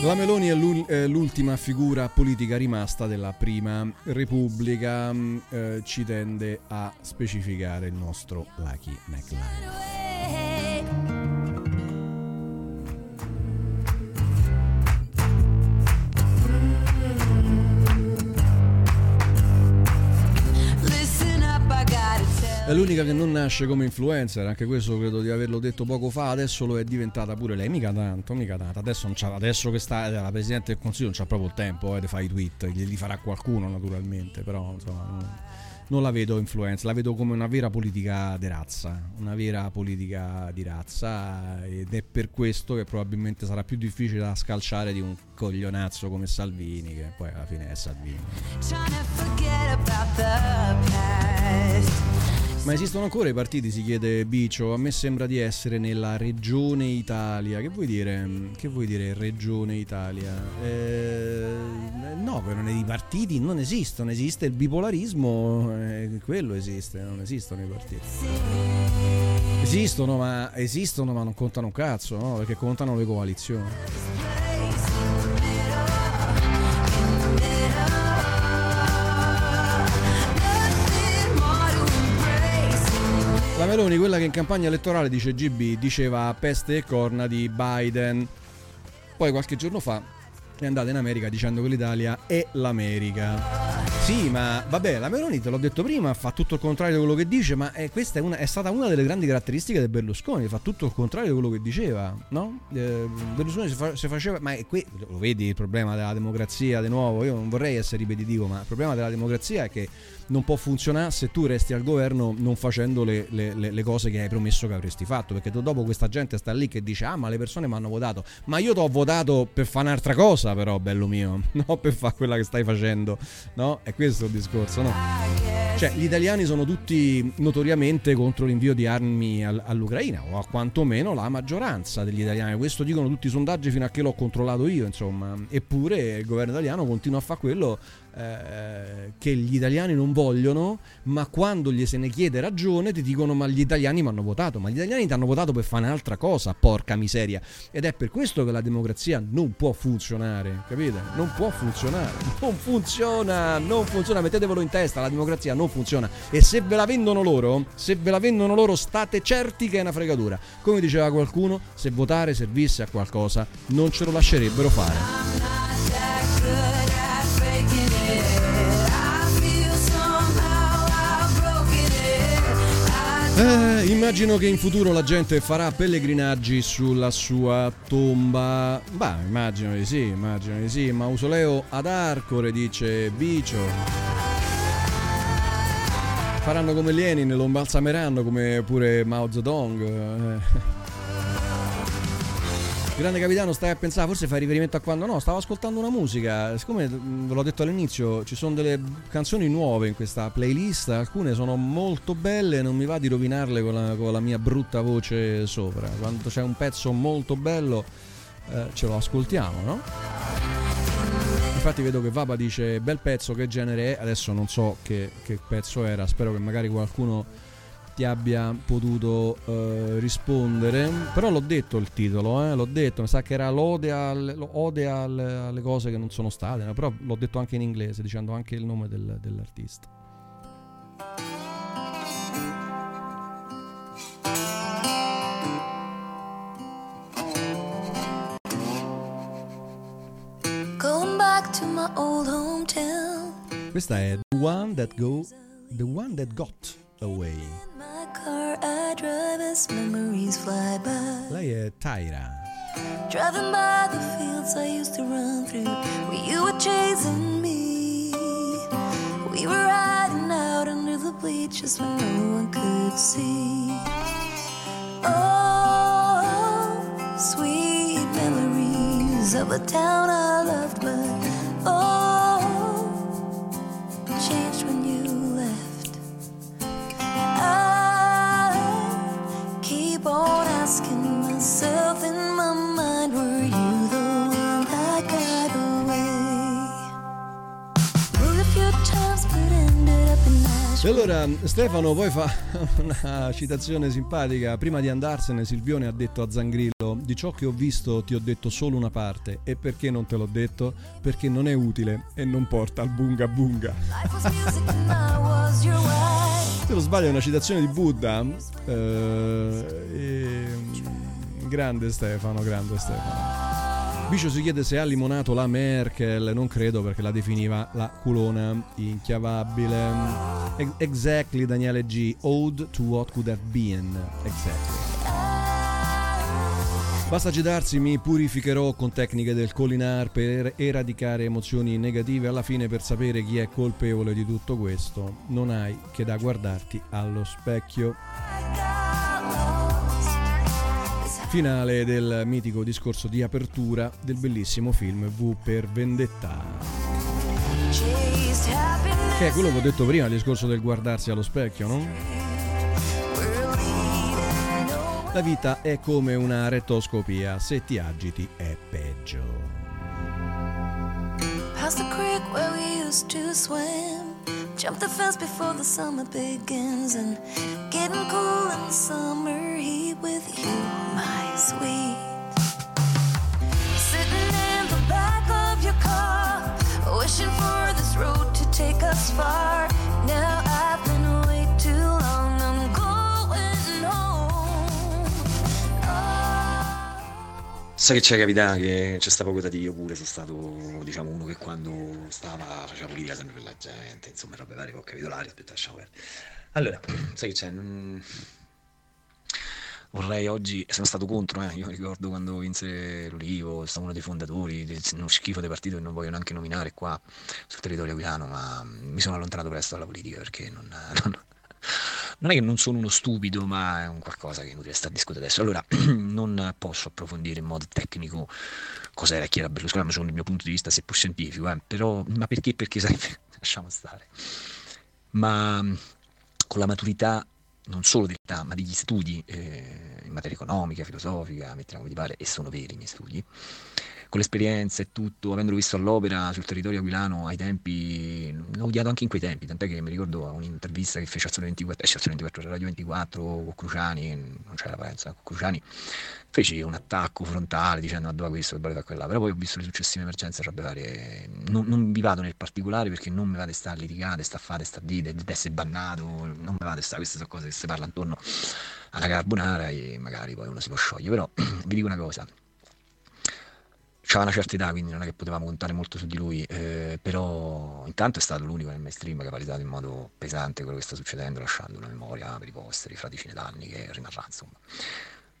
La Meloni è l'ultima figura politica rimasta della prima Repubblica, mm, eh, ci tende a specificare il nostro Lucky McLaren. È l'unica che non nasce come influencer, anche questo credo di averlo detto poco fa, adesso lo è diventata pure lei, mica tanto, mica tanto. Adesso, adesso che sta la Presidente del Consiglio non c'ha proprio il tempo eh, di fare i tweet, glieli farà qualcuno naturalmente, però insomma... non- non la vedo influenza, la vedo come una vera politica di razza, una vera politica di razza ed è per questo che probabilmente sarà più difficile da scalciare di un coglionazzo come Salvini, che poi alla fine è Salvini. Ma esistono ancora i partiti, si chiede Bicio, a me sembra di essere nella regione Italia, che vuoi dire, che vuoi dire regione Italia? Eh, no, però nei partiti non esistono, esiste il bipolarismo, eh, quello esiste, non esistono i partiti. Esistono ma, esistono ma non contano un cazzo, no? Perché contano le coalizioni. La Meloni, quella che in campagna elettorale dice GB, diceva peste e corna di Biden. Poi qualche giorno fa è andata in America dicendo che l'Italia è l'America. Sì, ma vabbè, la Meloni, te l'ho detto prima, fa tutto il contrario di quello che dice, ma eh, questa è, una- è stata una delle grandi caratteristiche di Berlusconi, fa tutto il contrario di quello che diceva, no? Eh, Berlusconi si, fa- si faceva, ma è qui, lo vedi il problema della democrazia di nuovo, io non vorrei essere ripetitivo, ma il problema della democrazia è che non può funzionare se tu resti al governo non facendo le, le- le- cose che hai promesso che avresti fatto. Perché dopo questa gente sta lì che dice: Ah, ma le persone mi hanno votato. Ma io ti ho votato per fare un'altra cosa, però, bello mio, [laughs] no per fare quella che stai facendo. No? È questo il discorso, no? Cioè, gli italiani sono tutti notoriamente contro l'invio di armi al- all'Ucraina, o a quantomeno la maggioranza degli italiani. Questo dicono tutti i sondaggi fino a che l'ho controllato io, insomma. Eppure il governo italiano continua a fare quello eh, che gli italiani non vogliono, ma quando gli se ne chiede ragione ti dicono ma gli italiani mi hanno votato, ma gli italiani ti hanno votato per fare un'altra cosa, porca miseria. Ed è per questo che la democrazia non può funzionare, capite? Non può funzionare, [laughs] non funziona, non funziona, mettetevelo in testa, la democrazia non funziona. E se ve la vendono loro, se ve la vendono loro state certi che è una fregatura. Come diceva qualcuno, se votare servisse a qualcosa non ce lo lascerebbero fare. Eh, immagino che in futuro la gente farà pellegrinaggi sulla sua tomba. Beh, immagino di sì, immagino di sì. Mausoleo ad Arcore, dice Bicio. Faranno come Lenin, lo imbalsameranno come pure Mao Zedong. eh. Grande capitano, stai a pensare, forse fai riferimento a quando no, stavo ascoltando una musica, siccome mh, ve l'ho detto all'inizio, ci sono delle canzoni nuove in questa playlist, alcune sono molto belle, non mi va di rovinarle con la, con la mia brutta voce sopra. Quando c'è un pezzo molto bello eh, ce lo ascoltiamo, no? Infatti vedo che Vapa dice bel pezzo, che genere è? Adesso non so che, che pezzo era, spero che magari qualcuno ti abbia potuto eh, rispondere. Però l'ho detto il titolo, eh, l'ho detto, mi sa che era l'ode, al- lo- ode al- alle cose che non sono state, no? però l'ho detto anche in inglese, dicendo anche il nome del- dell'artista. Going back to my old hometown. Questa è The One That Go The One That Got Away. In my car, I drive as memories fly by. Lei è Tyra. Driving by the fields I used to run through where you were chasing me. We were riding out under the bleachers when no one could see. Oh, sweet memories of a town I loved, but oh, E allora Stefano poi fa una citazione simpatica. Prima di andarsene Silvione ha detto a Zangrillo di ciò che ho visto ti ho detto solo una parte. E perché non te l'ho detto? Perché non è utile e non porta al bunga bunga. Se non sbaglio è una citazione di Buddha. Eh, e- Grande Stefano, grande Stefano. Bicio si chiede se ha limonato la Merkel, non credo perché la definiva la culona inchiavabile. Ex- Exactly Daniele G, Ode to What Could Have Been. Exactly. Basta agitarsi, mi purificherò con tecniche del Colinar per eradicare emozioni negative. Alla fine, per sapere chi è colpevole di tutto questo, non hai che da guardarti allo specchio. Finale del mitico discorso di apertura del bellissimo film V per Vendetta. Che è quello che ho detto prima, il discorso del guardarsi allo specchio, no? La vita è come una rettoscopia, se ti agiti è peggio. Past the creek where we used to swim. Jump the fence before the summer begins. And getting cool in the summer heat with you, my sweet. Sitting in the back of your car, wishing for this road to take us far. Now I've been Sai che c'è capità che c'è sta poco da dire, io pure sono stato, diciamo, uno che quando stava faceva politica sempre per la gente, insomma, robe varie, ho capito l'aria, aspetta, lasciamo perdere. Allora, sai che c'è? Non- Vorrei oggi, sono stato contro, eh, io ricordo quando vinse l'Ulivo, stavo uno dei fondatori, del- uno schifo di partito che non voglio neanche nominare qua sul territorio aquilano, ma mi sono allontanato presto dalla politica perché non, non- non è che non sono uno stupido, ma è un qualcosa che è inutile sta a discutere adesso. Allora, [clears throat] non posso approfondire in modo tecnico cos'era chi era Berlusconi, secondo il mio punto di vista, seppur scientifico, eh, però, ma perché? Perché sarebbe, [laughs] lasciamo stare. Ma mh, con la maturità non solo dell'età, ma degli studi eh, in materia economica, filosofica, mettiamo come ti pare, e sono veri i miei studi, con l'esperienza e tutto, avendolo visto all'opera sul territorio aquilano ai tempi, l'ho odiato anche in quei tempi, tant'è che mi ricordo un'intervista che fece al Sole 24, eh, al Sole 24, Radio 24 con Cruciani, non c'era parenza, con Cruciani, feci un attacco frontale dicendo ma dove questo, bello da quella, però poi ho visto le successive emergenze, robe varie, non, non vi vado nel particolare perché non mi vado a stare a litigare, sta a fare, sta a dire, di essere bannato, non mi vado a stare, queste sono cose che si parla intorno alla carbonara e magari poi uno si può sciogliere, però [clears throat] vi dico una cosa, C'aveva una certa età, quindi non è che potevamo contare molto su di lui, eh, però intanto è stato l'unico nel mainstream che ha validato in modo pesante quello che sta succedendo, lasciando una memoria per i posteri, fra decine d'anni, che rimarrà, insomma.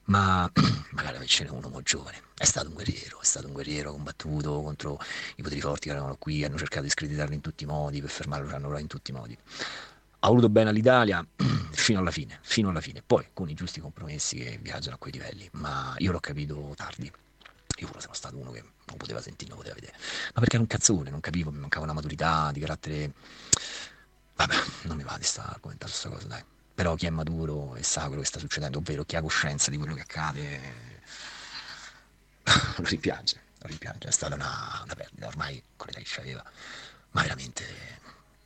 Ma [clears throat] magari ce n'è un uomo giovane, è stato un guerriero, è stato un guerriero combattuto contro i poteri forti che erano qui, hanno cercato di screditarlo in tutti i modi, per fermarlo hanno in tutti i modi. Ha voluto bene all'Italia [clears throat] fino alla fine, fino alla fine, poi con i giusti compromessi che viaggiano a quei livelli, ma io l'ho capito tardi. Io pure sono stato uno che non poteva sentire, non poteva vedere. Ma perché era un cazzone, non capivo, mi mancava una maturità di carattere. Vabbè, non mi va di stare a commentare questa cosa, dai. Però chi è maturo e sa quello che sta succedendo, ovvero chi ha coscienza di quello che accade, [laughs] lo rimpiange, lo rimpiange. È stata una, una perdita, ormai con l'età che ci aveva. Ma veramente,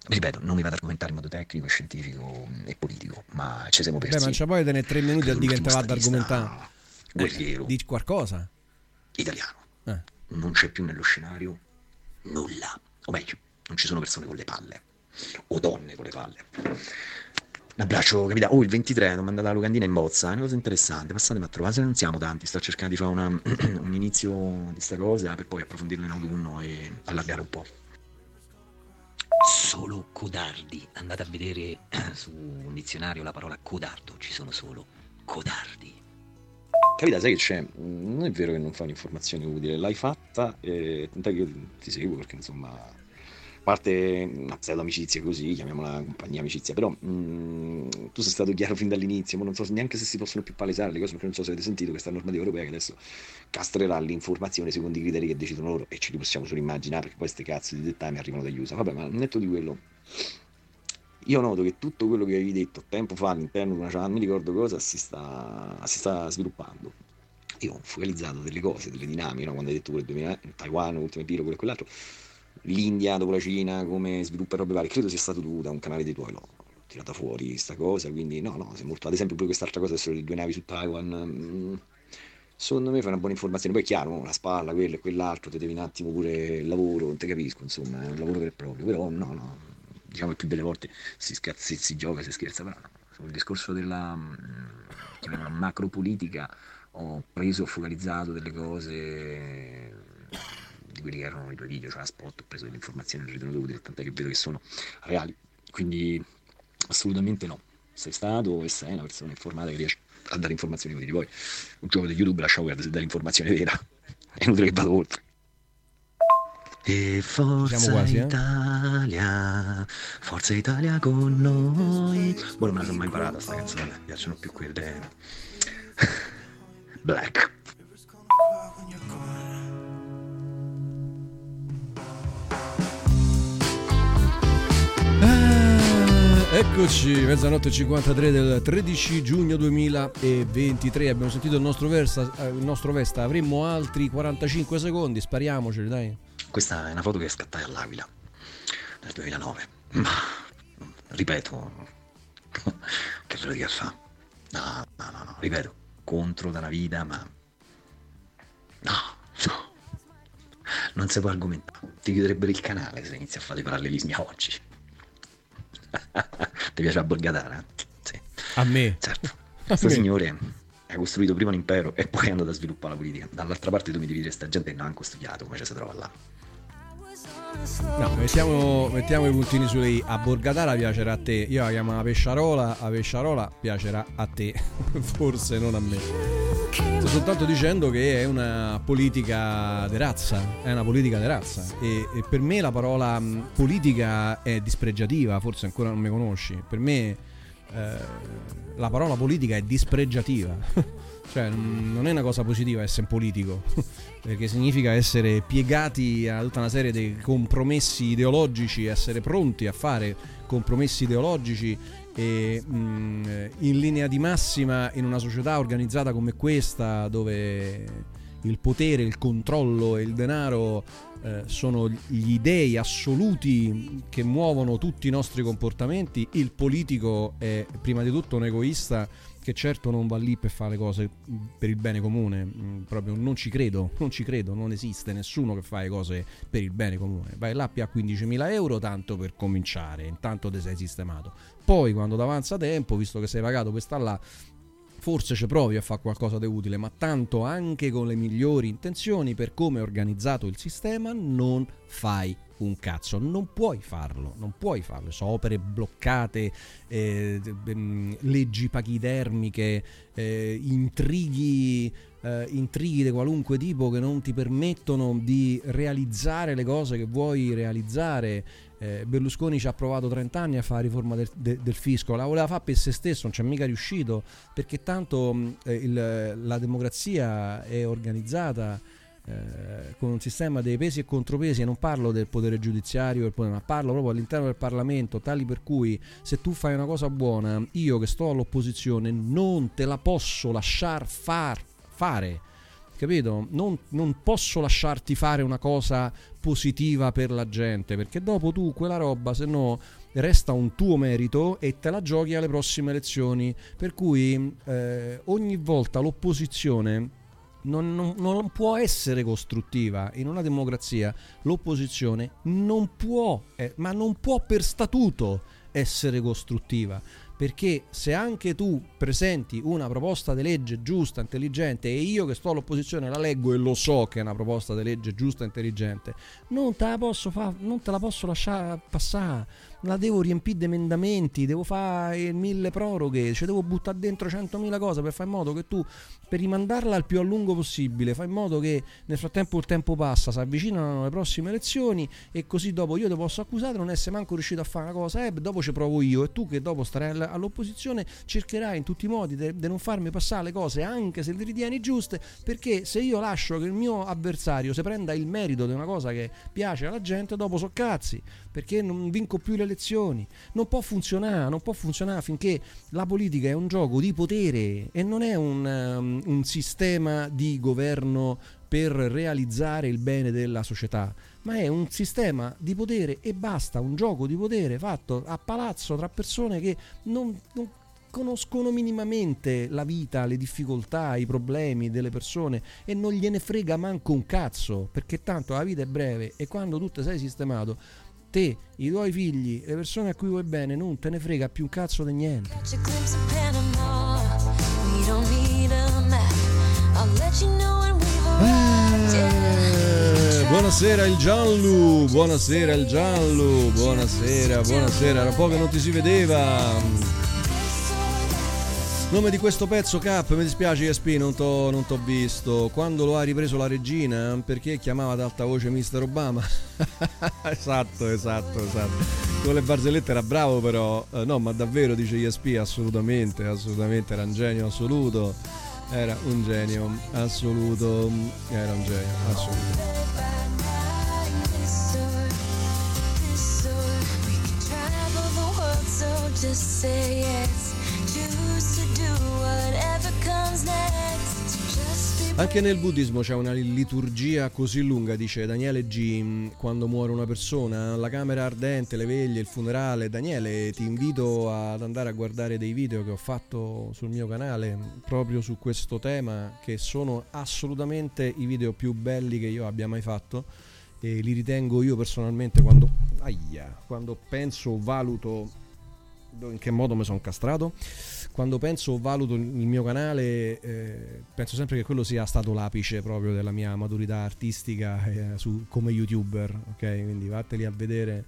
ripeto, non mi vado ad argomentare in modo tecnico, scientifico e politico, ma ci siamo Beh, persi. ma c'è poi tenere tre minuti a dire che te l'ultimo va ad argomentare. Guerriero Dici qualcosa? Italiano. Eh. Non c'è più nello scenario nulla. O meglio, non ci sono persone con le palle. O donne con le palle. Un abbraccio, capita. Oh, il 23 hanno mandato la locandina in bozza. È una cosa interessante. Passatemi a trovare. Se non siamo tanti, sto cercando di fare una- [clears throat] un inizio di sta cosa per poi approfondirlo in autunno e allargare un po'. Solo codardi. Andate a vedere [clears throat] su un dizionario la parola codardo. Ci sono solo codardi. Capita, sai che c'è? Non è vero che non fa un'informazione utile, l'hai fatta e tant'è che io ti seguo perché insomma, parte una pseudo amicizia così, chiamiamola compagnia amicizia, però mm, tu sei stato chiaro fin dall'inizio, ma non so neanche se si possono più palesare le cose perché non so se avete sentito questa normativa europea che adesso castrerà l'informazione secondo i criteri che decidono loro e ce li possiamo solo immaginare perché poi queste cazzo di dettami arrivano dagli USA. Vabbè, ma netto di quello, io noto che tutto quello che avevi detto tempo fa all'interno di una chat, mi ricordo cosa, si sta, si sta sviluppando. Io ho focalizzato delle cose, delle dinamiche, no? quando hai detto quelle 2000, Taiwan, ultime Piro, quello e quell'altro, l'India dopo la Cina, come sviluppa robe varie, credo sia stato tu da un canale dei tuoi, l'ho tirata fuori sta cosa, quindi no, no, sei molto, ad esempio pure quest'altra cosa, adesso le due navi su Taiwan, mm, secondo me fa una buona informazione, poi è chiaro, la spalla, quello e quell'altro, te devi un attimo pure il lavoro, non te capisco, insomma, è un lavoro vero e proprio, però no, no, diciamo che più delle volte si, scherza, si, gioca, si scherza, però no. sul discorso della mm, chiamiamola macropolitica ho preso, focalizzato delle cose quelli che erano i tuoi video, cioè a spot, ho preso delle informazioni, le ho ritenuto utili, tant'è che vedo che sono reali. Quindi assolutamente no. Sei stato e sei una persona informata che riesce a dare informazioni utili. Poi un gioco di YouTube lasciamo perdere se dare l'informazione vera. [laughs] È inutile che vado oltre. E Forza quasi, eh? Italia, Forza Italia con noi. Boh, non me la sono mai imparata sta canzone, mi piacciono più quelle. [laughs] Black. Eh, Eccoci, mezzanotte 53 del 13 giugno 2023. Abbiamo sentito il nostro, versa, eh, il nostro Vesta. Avremmo altri 45 secondi. Spariamoceli, dai. Questa è una foto che scattai all'Aquila nel 2009. Ma, ripeto, [laughs] che ve lo dica fa? No, no, no, no, ripeto, contro dalla vita, ma... No, no. Non si può argomentare. Ti chiuderebbero il canale se inizi a fare parallelismi a oggi. [laughs] Ti piace la borgatara? Sì, A me. certo. Questo signore ha costruito prima un impero e poi è andato a sviluppare la politica. Dall'altra parte tu mi devi dire sta gente che non ha anche studiato come ci si trova là. No, mettiamo, mettiamo i puntini sulle i. A Borgatara piacerà a te. Io la chiamo la pesciarola. A pesciarola piacerà a te. [laughs] Forse non a me. Sto soltanto dicendo che è una politica di razza. È una politica di razza. E, e per me la parola mh, politica è dispregiativa. Forse ancora non mi conosci. Per me eh, la parola politica è dispregiativa. [laughs] Cioè, non è una cosa positiva essere un politico, [laughs] perché significa essere piegati a tutta una serie di compromessi ideologici, essere pronti a fare compromessi ideologici e mm, in linea di massima in una società organizzata come questa, dove il potere, il controllo e il denaro eh, sono gli dei assoluti che muovono tutti i nostri comportamenti, il politico è prima di tutto un egoista che certo non va lì per fare le cose per il bene comune, mm, proprio non ci credo, non ci credo, non esiste nessuno che fa le cose per il bene comune. Vai là a 15.000 euro tanto per cominciare, intanto ti sei sistemato. Poi quando avanza tempo, visto che sei pagato stare là, forse ci provi a fare qualcosa di utile, ma tanto anche con le migliori intenzioni per come è organizzato il sistema non fai un cazzo, non puoi farlo, non puoi farlo, so opere bloccate, eh, ehm, leggi pachidermiche, eh, intrighi, eh, intrighi di qualunque tipo che non ti permettono di realizzare le cose che vuoi realizzare. Eh, Berlusconi ci ha provato 30 anni a fare la riforma del, de- del fisco, la voleva fare per se stesso, non ci è mica riuscito, perché tanto mh, eh, il- la democrazia è organizzata eh, con un sistema dei pesi e contropesi, e non parlo del potere giudiziario, ma parlo proprio all'interno del Parlamento, tali per cui se tu fai una cosa buona, io che sto all'opposizione non te la posso lasciar far, fare. Capito? Non, non posso lasciarti fare una cosa positiva per la gente, perché dopo tu quella roba, se no resta un tuo merito e te la giochi alle prossime elezioni. Per cui eh, ogni volta l'opposizione non, non- non può essere costruttiva. In una democrazia l'opposizione non può, eh, ma non può per statuto essere costruttiva. Perché se anche tu presenti una proposta di legge giusta, intelligente, e io che sto all'opposizione la leggo e lo so che è una proposta di legge giusta intelligente, non te la posso, fa- non te la posso lasciare passare. La devo riempire di emendamenti, devo fare il mille proroghe, ci devo buttare dentro 100.000 cose per fare in modo che tu, per rimandarla il più a lungo possibile, fai in modo che nel frattempo il tempo passa, si avvicinano le prossime elezioni e così dopo io ti posso accusare di non essere manco riuscito a fare una cosa, eh, dopo ci provo io e tu che dopo starai all- all'opposizione cercherai in tutti i modi di non farmi passare le cose anche se le ritieni giuste, perché se io lascio che il mio avversario si prenda il merito di una cosa che piace alla gente, dopo so cazzi, perché non vinco più le elezioni. Non può funzionare, non può funzionare finché la politica è un gioco di potere e non è un, um, un sistema di governo per realizzare il bene della società, ma è un sistema di potere e basta, un gioco di potere fatto a palazzo tra persone che non, non conoscono minimamente la vita, le difficoltà, i problemi delle persone e non gliene frega manco un cazzo, perché tanto la vita è breve e quando tu sei sistemato, te, i tuoi figli, le persone a cui vuoi bene, non te ne frega più un cazzo di niente. Eh, Buonasera il Gianlu, buonasera il Gianlu, buonasera, buonasera, era un po' che non ti si vedeva. Nome di questo pezzo Cap, mi dispiace ESP, non t'ho, non t'ho visto. Quando lo ha ripreso la regina? Perché chiamava ad alta voce Mister Obama? [laughs] esatto, esatto, esatto. Con le barzellette era bravo però, eh, no ma davvero dice ESP, assolutamente, assolutamente, era un genio assoluto. Era un genio assoluto, era un genio assoluto. Just say yes, Anche nel buddismo c'è una liturgia così lunga, dice Daniele G. Quando muore una persona, la camera ardente, le veglie, il funerale. Daniele, ti invito ad andare a guardare dei video che ho fatto sul mio canale proprio su questo tema, che sono assolutamente i video più belli che io abbia mai fatto. E li ritengo io personalmente quando, aia, quando penso valuto in che modo mi sono castrato. Quando penso o valuto il mio canale, eh, penso sempre che quello sia stato l'apice proprio della mia maturità artistica eh, su- come youtuber. Ok, quindi vatteli a vedere.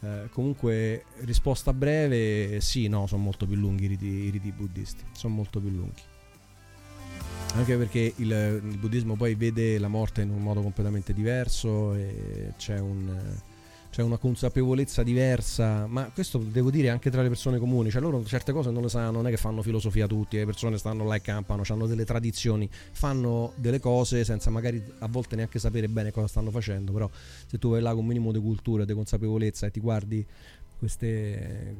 Eh, comunque, risposta breve: sì, no, sono molto più lunghi i riti, i riti buddisti. Sono molto più lunghi. Anche perché il, il buddismo poi vede la morte in un modo completamente diverso e c'è un c'è una consapevolezza diversa, ma questo devo dire anche tra le persone comuni, cioè loro certe cose non le sanno, non è che fanno filosofia tutti, le persone stanno là e campano, hanno delle tradizioni, fanno delle cose senza magari a volte neanche sapere bene cosa stanno facendo, però se tu vai là con un minimo di cultura e di consapevolezza e ti guardi queste,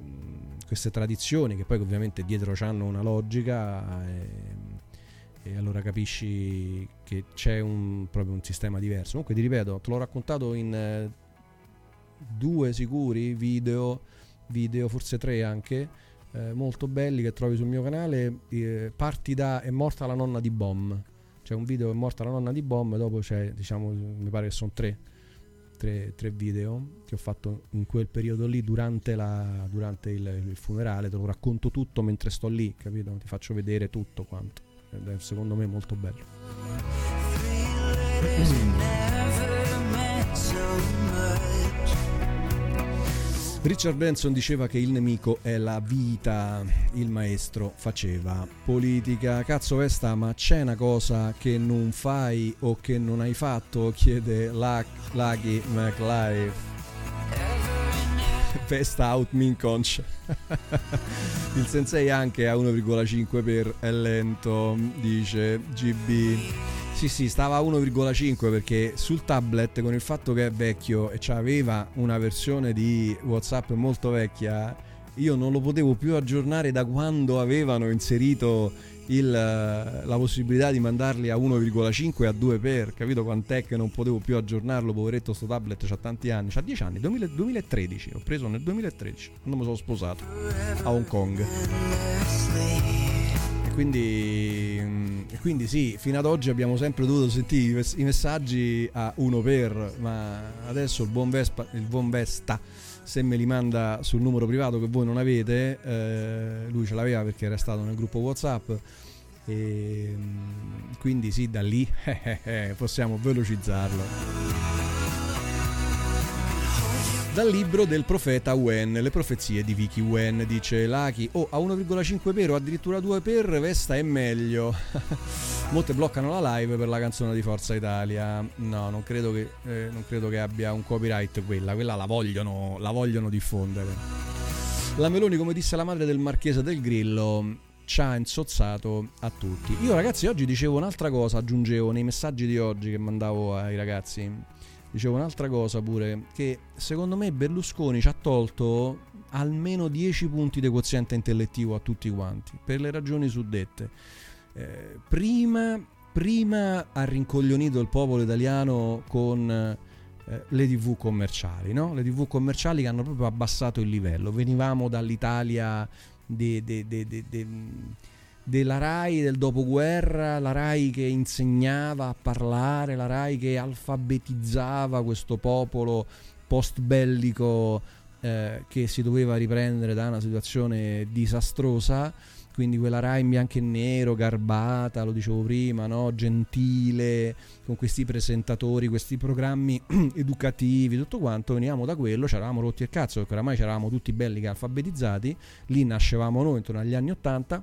queste tradizioni che poi ovviamente dietro hanno una logica e, e allora capisci che c'è un, proprio un sistema diverso. Comunque ti ripeto, te l'ho raccontato in eh, due sicuri video, video forse tre anche, eh, molto belli che trovi sul mio canale. eh, parti da È morta la nonna di Bom. C'è un video È morta la nonna di Bom, dopo c'è, diciamo, mi pare che sono tre, tre, tre video che ho fatto in quel periodo lì durante, la, durante il, il funerale. Te lo racconto tutto mentre sto lì, capito? Ti faccio vedere tutto quanto. Ed è secondo me molto bello. Richard Branson diceva che il nemico è la vita, il maestro faceva politica. Cazzo Vesta, ma c'è una cosa che non fai o che non hai fatto? Chiede Luck- Lucky McLife. Vesta [laughs] out min conch. [laughs] il sensei anche a 1,5 per è lento, dice GB. Sì, sì, stava a 1,5 perché sul tablet con il fatto che è vecchio e aveva una versione di WhatsApp molto vecchia, io non lo potevo più aggiornare da quando avevano inserito il, eh, la possibilità di mandarli a 1,5 e a 2 per, capito quant'è che non potevo più aggiornarlo, poveretto sto tablet, c'ha tanti anni, c'ha 10 anni, 2000 2013, l'ho preso nel 2013, quando mi sono sposato a Hong Kong. Quindi, mm, quindi sì, fino ad oggi abbiamo sempre dovuto sentire i mes- i messaggi a 1 per, ma adesso il buon, Vespa, il buon Vesta se me li manda sul numero privato che voi non avete, eh, lui ce l'aveva perché era stato nel gruppo WhatsApp. E mm, quindi sì, da lì [laughs] eh, eh, possiamo velocizzarlo. Dal libro del profeta Wen, le profezie di Vicky Wen, dice Laki, oh a 1,5 per o addirittura 2 per, Vesta è meglio. [laughs] Molte bloccano la live per la canzone di Forza Italia. No, non credo che, eh, non credo che abbia un copyright quella, quella la vogliono, la vogliono diffondere. La Meloni, come disse la madre del Marchese del Grillo, ci ha insozzato a tutti. Io ragazzi oggi dicevo un'altra cosa, aggiungevo nei messaggi di oggi che mandavo ai ragazzi. Dicevo un'altra cosa pure, che secondo me Berlusconi ci ha tolto almeno 10 punti di quoziente intellettivo a tutti quanti, per le ragioni suddette. Eh, prima, prima ha rincoglionito il popolo italiano con eh, le tv commerciali, no? le tv commerciali che hanno proprio abbassato il livello. Venivamo dall'Italia de- della RAI del dopoguerra, la RAI che insegnava a parlare, la RAI che alfabetizzava questo popolo post bellico eh, che si doveva riprendere da una situazione disastrosa quindi quella Rai in bianco e nero, garbata, lo dicevo prima, no? gentile, con questi presentatori, questi programmi [clears throat] educativi, tutto quanto, venivamo da quello, ci eravamo rotti il cazzo, perché oramai ci eravamo tutti belli che alfabetizzati, lì nascevamo noi intorno agli anni Ottanta,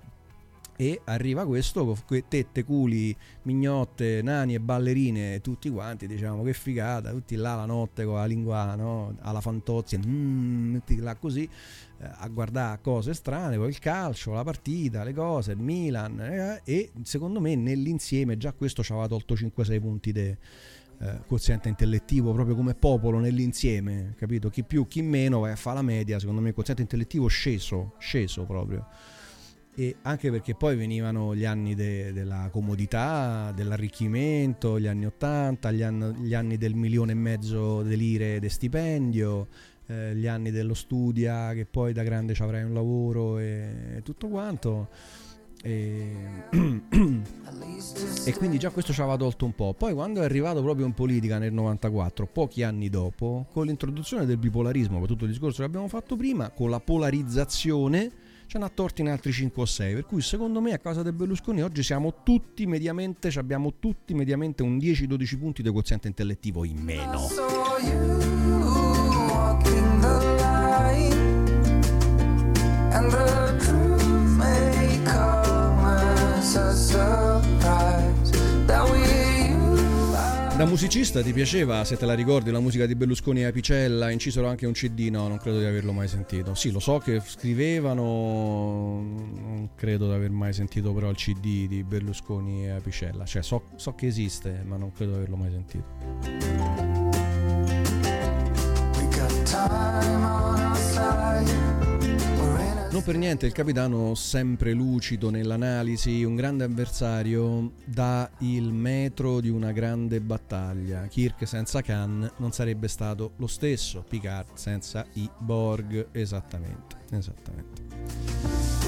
e arriva questo con tette, culi, mignotte, nani e ballerine, tutti quanti, diciamo che figata, tutti là la notte con la lingua no? alla fantozia, mm, tutti là così eh, a guardare cose strane, poi il calcio, la partita, le cose, il Milan eh, e secondo me nell'insieme già questo ci aveva tolto 5-6 punti di eh, quoziente intellettivo proprio come popolo nell'insieme, capito? Chi più, chi meno vai a fare la media, secondo me il quoziente intellettivo sceso, sceso proprio e anche perché poi venivano gli anni de- della comodità, dell'arricchimento, gli anni 80, gli, anni, gli anni del milione e mezzo di lire di stipendio, eh, gli anni dello studia che poi da grande ci avrai un lavoro e, e tutto quanto. E, [clears throat] e quindi già questo ci aveva tolto un po'. Poi quando è arrivato proprio in politica nel 94, pochi anni dopo, con l'introduzione del bipolarismo, per tutto il discorso che abbiamo fatto prima, con la polarizzazione ce n'ha torti in altri 5 o 6 per cui secondo me a causa del Berlusconi oggi siamo tutti mediamente abbiamo tutti mediamente un 10-12 punti di quoziente intellettivo in meno da musicista ti piaceva se te la ricordi la musica di Berlusconi e Apicella incisero anche un cd no non credo di averlo mai sentito. Sì lo so che scrivevano non credo di aver mai sentito però il cd di Berlusconi e Apicella cioè so, so che esiste ma non credo di averlo mai sentito Non per niente il capitano, sempre lucido nell'analisi, un grande avversario, dà il metro di una grande battaglia. Kirk senza Khan non sarebbe stato lo stesso, Picard senza i Borg, esattamente, esattamente.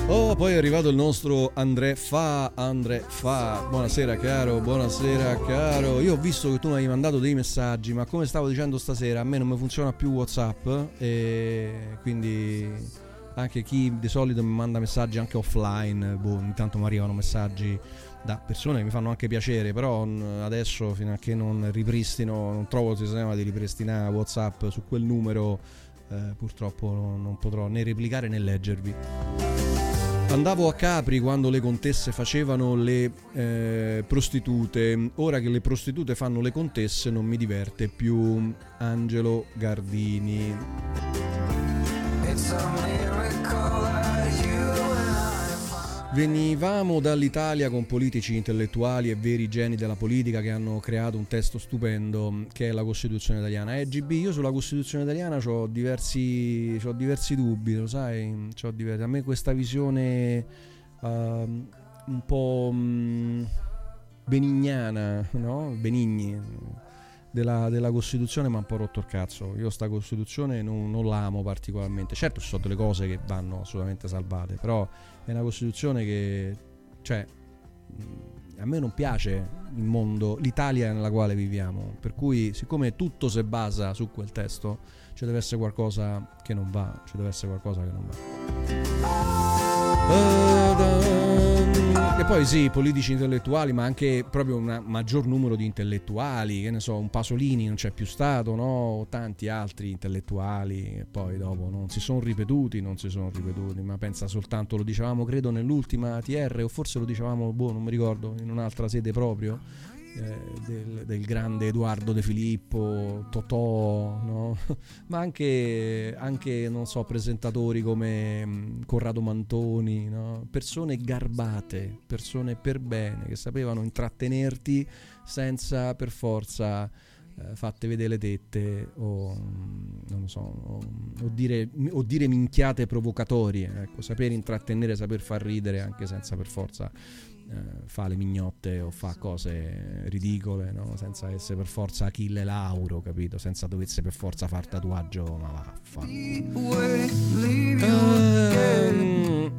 Oh, poi è arrivato il nostro André Fa, André Fa, buonasera caro, buonasera caro. Io ho visto che tu mi hai mandato dei messaggi, ma come stavo dicendo stasera, a me non mi funziona più Whatsapp e quindi anche chi di solito mi manda messaggi anche offline, boh, ogni tanto mi arrivano messaggi da persone che mi fanno anche piacere, però adesso fino a che non ripristino, non trovo il sistema di ripristinare Whatsapp su quel numero, eh, purtroppo non potrò né replicare né leggervi. Andavo a Capri quando le contesse facevano le eh, prostitute, ora che le prostitute fanno le contesse non mi diverte più Angelo Gardini. Venivamo dall'Italia con politici intellettuali e veri geni della politica che hanno creato un testo stupendo che è la Costituzione italiana. Eh, GB, io sulla Costituzione italiana ho diversi, c'ho diversi dubbi, lo sai? Diversi- a me questa visione ehm, un po' mm, benignana, no? Benigni della, della Costituzione mi ha un po' rotto il cazzo. Io sta Costituzione non, non la amo particolarmente. Certo ci sono delle cose che vanno assolutamente salvate, però è una Costituzione che, cioè, mh, a me non piace il mondo, l'Italia nella quale viviamo. Per cui, siccome tutto si basa su quel testo, ci deve essere qualcosa che non va. Ci deve essere qualcosa che non va. E poi sì, politici intellettuali, ma anche proprio un maggior numero di intellettuali, che ne so, un Pasolini non c'è più stato, no? Tanti altri intellettuali, e poi dopo non si sono ripetuti, non si sono ripetuti, ma pensa soltanto, lo dicevamo credo nell'ultima TR, o forse lo dicevamo, boh, non mi ricordo, in un'altra sede proprio, eh, del, del grande Edoardo De Filippo, Totò, no? [laughs] ma anche, anche, so, presentatori come mm, Corrado Mantoni, no? persone garbate, persone per bene, che sapevano intrattenerti senza per forza eh, fatte vedere le tette o mm, so, o, o dire, o dire minchiate provocatorie, ecco, saper intrattenere, saper far ridere anche senza per forza fa le mignotte o fa cose ridicole, no? senza essere per forza Achille Lauro, capito? Senza dovesse per forza far tatuaggio, ma vaffa. Wait, leave you Ehm,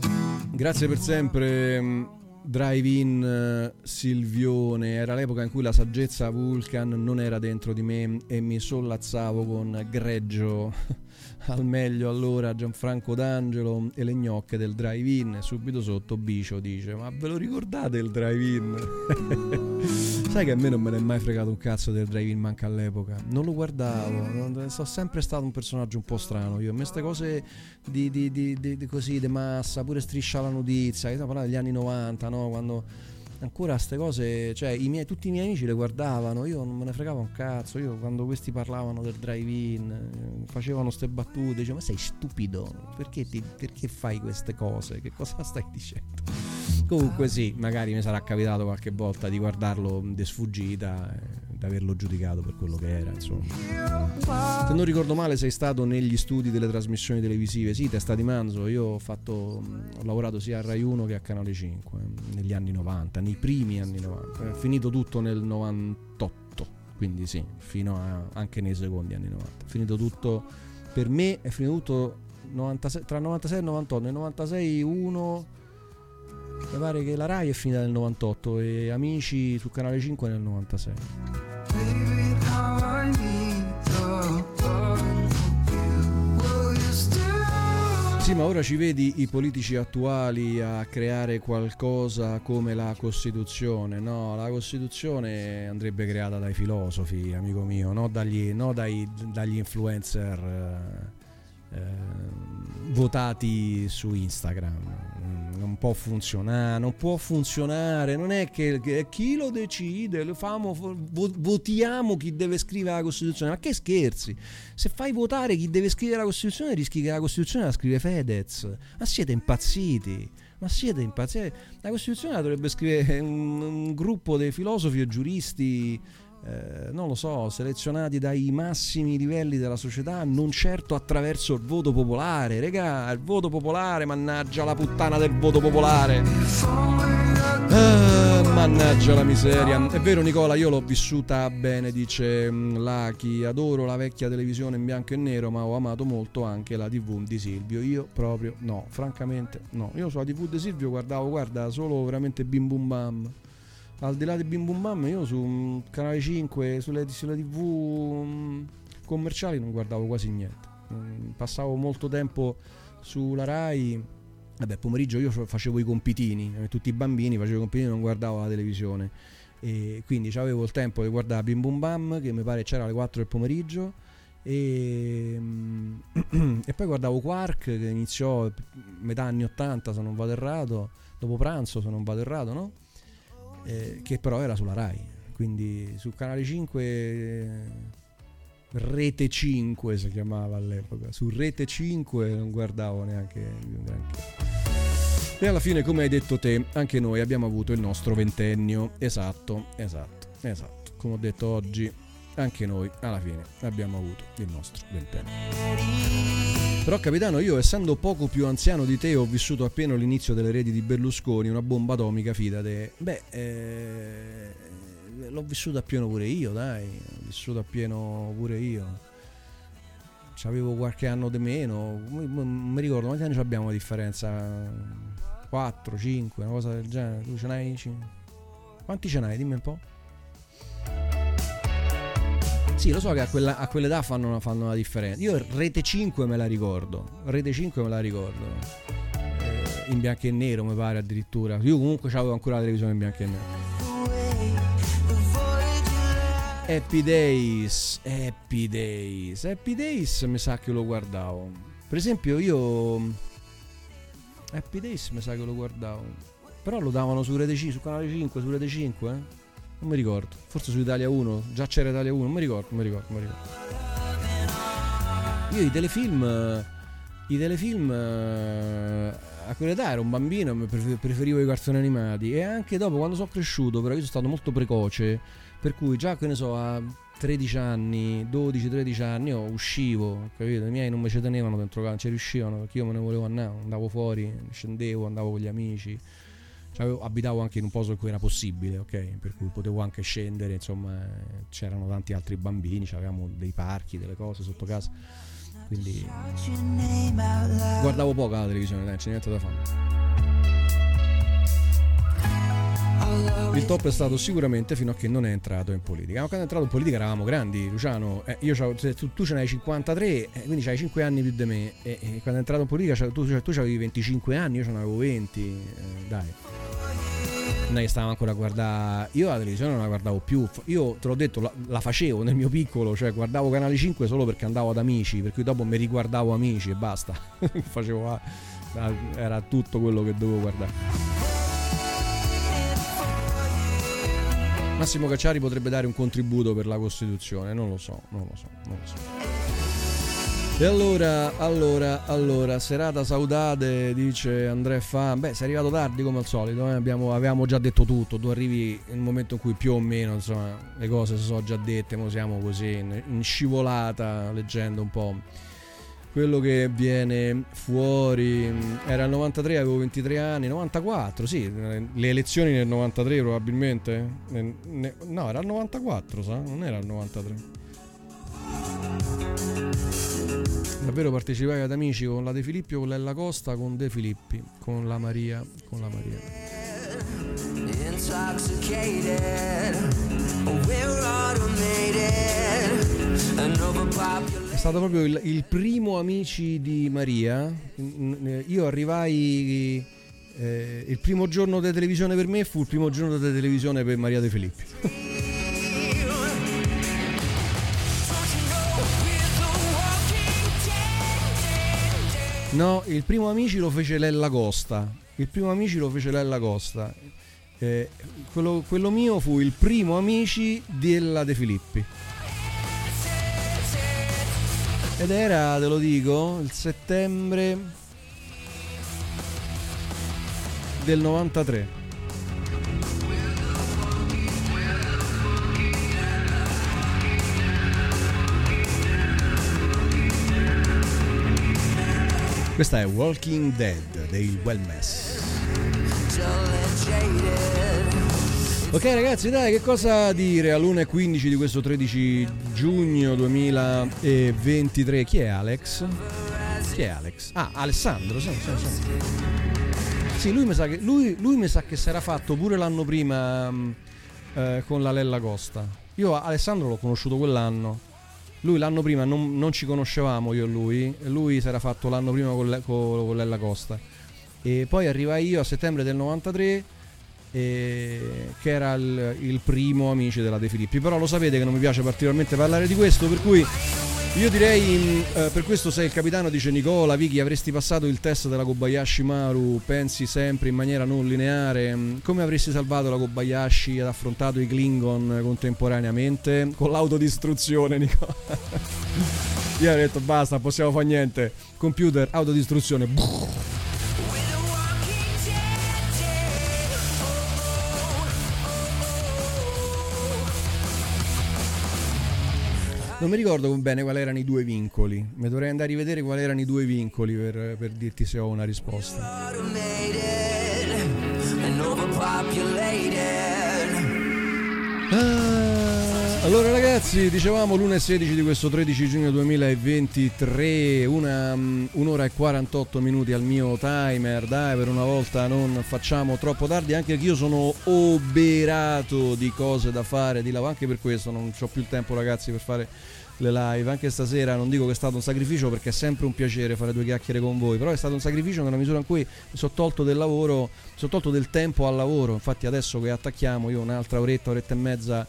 grazie per sempre. mm, Drive-in eh, Silvione era l'epoca in cui la saggezza Vulcan non era dentro di me e mi sollazzavo con greggio al meglio allora Gianfranco D'Angelo e le gnocche del drive-in. Subito sotto Bicio dice: Ma ve lo ricordate il drive-in? [laughs] Sai che a me non me ne è mai fregato un cazzo del drive-in manca all'epoca. Non lo guardavo, non- sono sempre stato un personaggio un po' strano. Io a me queste cose di, di, di, di- di così, di massa, pure striscia la notizia, che stiamo parlando degli anni 90, no? Quando ancora queste cose, cioè i miei, tutti i miei amici le guardavano, io non me ne fregavo un cazzo, io quando questi parlavano del drive-in, eh, facevano ste battute, dicevo ma sei stupido, perché, ti- perché fai queste cose, che cosa [laughs] stai dicendo? Comunque sì, magari mi sarà capitato qualche volta di guardarlo de sfuggita e di averlo giudicato per quello che era, insomma. Se non ricordo male sei stato negli studi delle trasmissioni televisive, sì, testa di manzo, io ho fatto ho lavorato sia a Rai 1 che a Canale 5 eh, negli anni 90, nei primi anni 90. È finito tutto nel 98, quindi sì, fino a, anche nei secondi anni 90. È finito tutto per me è finito tutto 96 tra 96 e 98, nel 96 1 mi pare che la Rai è finita nel 98 e Amici su Canale 5 nel 96. Baby, how I need the loving from you. Will you still Sì, ma ora ci vedi i politici attuali a creare qualcosa come la Costituzione. No, la Costituzione andrebbe creata dai filosofi, amico mio, no dagli, no dai- dagli influencer eh, eh, votati su Instagram. Non può funzionare, non può funzionare, non è che, che chi lo decide, lo famo- vo- votiamo chi deve scrivere la Costituzione, ma che scherzi? Se fai votare chi deve scrivere la Costituzione, rischi che la Costituzione la scrive Fedez. Ma siete impazziti? Ma siete impazziti? La Costituzione la dovrebbe scrivere un, un gruppo dei filosofi e giuristi, eh, non lo so, selezionati dai massimi livelli della società, non certo attraverso il voto popolare. Regà, il voto popolare, mannaggia la puttana del voto popolare. Ah, mannaggia la miseria. È vero Nicola, io l'ho vissuta bene, dice mm, Lucky. Adoro la vecchia televisione in bianco e nero, ma ho amato molto anche la TV di Silvio. Io proprio no, francamente no. Io sulla TV di Silvio guardavo, guarda, solo veramente bim bum bam. Al di là di bim bum bam, io su mm, Canale 5, sulle, sulle TV mm, commerciali non guardavo quasi niente. Mm, Passavo molto tempo sulla Rai. Vabbè, pomeriggio io facevo i compitini, come tutti i bambini facevo i compitini non guardavo la televisione. E quindi avevo il tempo di guardare Bim Bum Bam, che mi pare c'era alle 4 del pomeriggio. E, [clears throat] e poi guardavo Quark che iniziò metà anni 80 se non vado errato, dopo pranzo se non vado errato, no? Eh, che però era sulla Rai, quindi su Canale 5 eh, Rete 5 si chiamava all'epoca, su Rete 5 non guardavo neanche, neanche. E alla fine, come hai detto te, anche noi abbiamo avuto il nostro ventennio. Esatto, esatto, esatto. Come ho detto oggi, anche noi alla fine abbiamo avuto il nostro ventennio. Però capitano, io essendo poco più anziano di te ho vissuto appieno l'inizio delle reti di Berlusconi, una bomba atomica, fidate. Beh, eh, l'ho vissuto appieno pure io, dai, ho vissuto appieno pure io. C'avevo qualche anno di meno, mi, mi- ricordo quanti anni abbiamo di differenza? 4, 5, una cosa del genere. Tu ce n'hai? cin- Quanti ce n'hai? Dimmi un po'. Sì, lo so che a, quella- a quell'età fanno, fanno la differenza. Io Rete 5 me la ricordo. Rete 5 me la ricordo. Eh, in bianco e nero, mi pare addirittura. Io comunque avevo ancora la televisione in bianco e nero. Happy Days, Happy Days, Happy Days mi sa che lo guardavo. Per esempio io Happy Days mi sa che lo guardavo. Però lo davano su Rete 5, su Canale 5, su Rete 5, eh? Non mi ricordo. Forse su Italia 1, già c'era Italia 1, non mi ricordo, non mi ricordo, non mi ricordo. Io i telefilm i telefilm eh, a quell'età ero un bambino prefer- preferivo i cartoni animati e anche dopo quando sono cresciuto, però io sono stato molto precoce, per cui già che ne so a 13 anni, 12-13 anni io uscivo, capito? I miei non mi ci tenevano dentro casa, non ci riuscivano perché io me ne volevo andare, andavo fuori, scendevo, andavo con gli amici. C'avevo- abitavo anche in un posto in cui era possibile, ok? Per cui potevo anche scendere, insomma, c'erano tanti altri bambini, avevamo dei parchi, delle cose sotto casa. Quindi guardavo poco la televisione, dai, c'è niente da fare. Il top è stato sicuramente fino a che non è entrato in politica. Quando è entrato in politica eravamo grandi, Luciano. Eh, tu, tu ce n'hai 53, eh, quindi c'hai 5 anni più di me. E, e quando è entrato in politica c'avevo- tu, tu avevi 25 anni, io ce n'avevo 20. eh, dai. Che stavamo ancora a guardare. Io la televisione non la guardavo più. Io te l'ho detto, la, la facevo nel mio piccolo, cioè guardavo Canale 5 solo perché andavo ad amici, per cui dopo mi riguardavo amici e basta. [laughs] Facevo. ah, ah, Era tutto quello che dovevo guardare. Massimo Cacciari potrebbe dare un contributo per la Costituzione, non lo so, non lo so, non lo so. E allora, allora, allora, serata saudade, dice Andrea Fa. Beh, sei arrivato tardi come al solito, eh? Abbiamo- avevamo già detto tutto. Tu arrivi nel momento in cui più o meno, insomma, le cose si sono già dette, mo siamo così in, in scivolata, leggendo un po' quello che viene fuori. Era il 93, avevo 23 anni, 94, sì, le elezioni nel 93 probabilmente. No, era il 94, sa? Non era il 93. Davvero partecipai ad amici con la De Filippi con l'Ella Costa, con De Filippi, con la Maria, con la Maria. Intoxicated, we're automated, and overpopulated. Stato proprio il, il primo Amici di Maria. Io arrivai. eh, il primo giorno di televisione per me fu il primo giorno di televisione per Maria De Filippi. No, il primo Amici lo fece Lella Costa. Il primo Amici lo fece Lella Costa. Eh, quello, quello mio fu il primo Amici della De Filippi. Ed era, te lo dico, il settembre del 93. Questa è Walking Dead dei Wellmess. Ok ragazzi dai che cosa dire all'1.15 di questo 13 giugno 2023 Chi è Alex? Chi è Alex? Ah Alessandro sì, sì, sì. Sì, lui mi sa che, lui, lui mi sa che si era fatto pure l'anno prima mh, eh, con la Lella Costa Io Alessandro l'ho conosciuto quell'anno Lui l'anno prima non, non ci conoscevamo io e lui Lui si era fatto l'anno prima con, con- con Lella Costa E poi arrivai io a settembre del 93 e- che era il, il primo amici della De Filippi. Però lo sapete che non mi piace particolarmente parlare di questo, per cui io direi, mh, eh, per questo sei il capitano, dice Nicola, Vicky, avresti passato il test della Kobayashi Maru, pensi sempre in maniera non lineare, mh, come avresti salvato la Kobayashi ed affrontato i Klingon contemporaneamente? Con l'autodistruzione, Nicola. [laughs] Io ho detto basta, possiamo fare niente. Computer, autodistruzione. Non mi ricordo bene quali erano i due vincoli. Mi dovrei andare a rivedere quali erano i due vincoli per, per dirti se ho una risposta. Ah, allora ragazzi, dicevamo l'1.16 di questo 13 giugno 2023, una, mm, un'ora e 48 minuti al mio timer, dai per una volta non facciamo troppo tardi, anche perché io sono oberato di cose da fare, di lavoro, anche per questo non ho più il tempo ragazzi per fare le live, anche stasera non dico che è stato un sacrificio perché è sempre un piacere fare due chiacchiere con voi, però è stato un sacrificio nella misura in cui mi sono tolto del lavoro, mi sono tolto del tempo al lavoro, infatti adesso che attacchiamo io un'altra oretta, oretta e mezza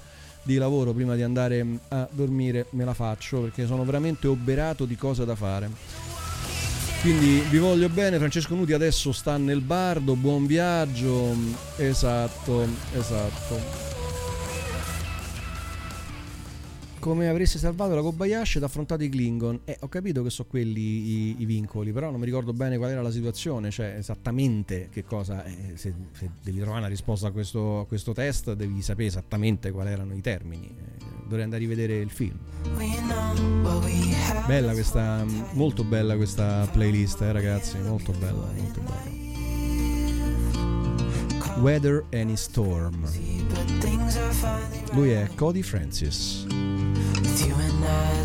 di lavoro prima di andare mm, a dormire me la faccio perché sono veramente oberato di cose da fare. Quindi vi voglio bene, Francesco Nuti adesso sta nel bardo, buon viaggio. Esatto, esatto. Come avresti salvato la Kobayashi ed affrontato i Klingon? Eh, ho capito che sono quelli i, i vincoli, però non mi ricordo bene qual era la situazione, cioè esattamente che cosa. eh, se, se devi trovare una risposta a questo, a questo test, devi sapere esattamente quali erano i termini. Eh, dovrei andare a rivedere il film. Bella questa, molto bella questa playlist, eh, ragazzi, molto bella, molto bella. Weather Any Storm. Lui è Cody Francis.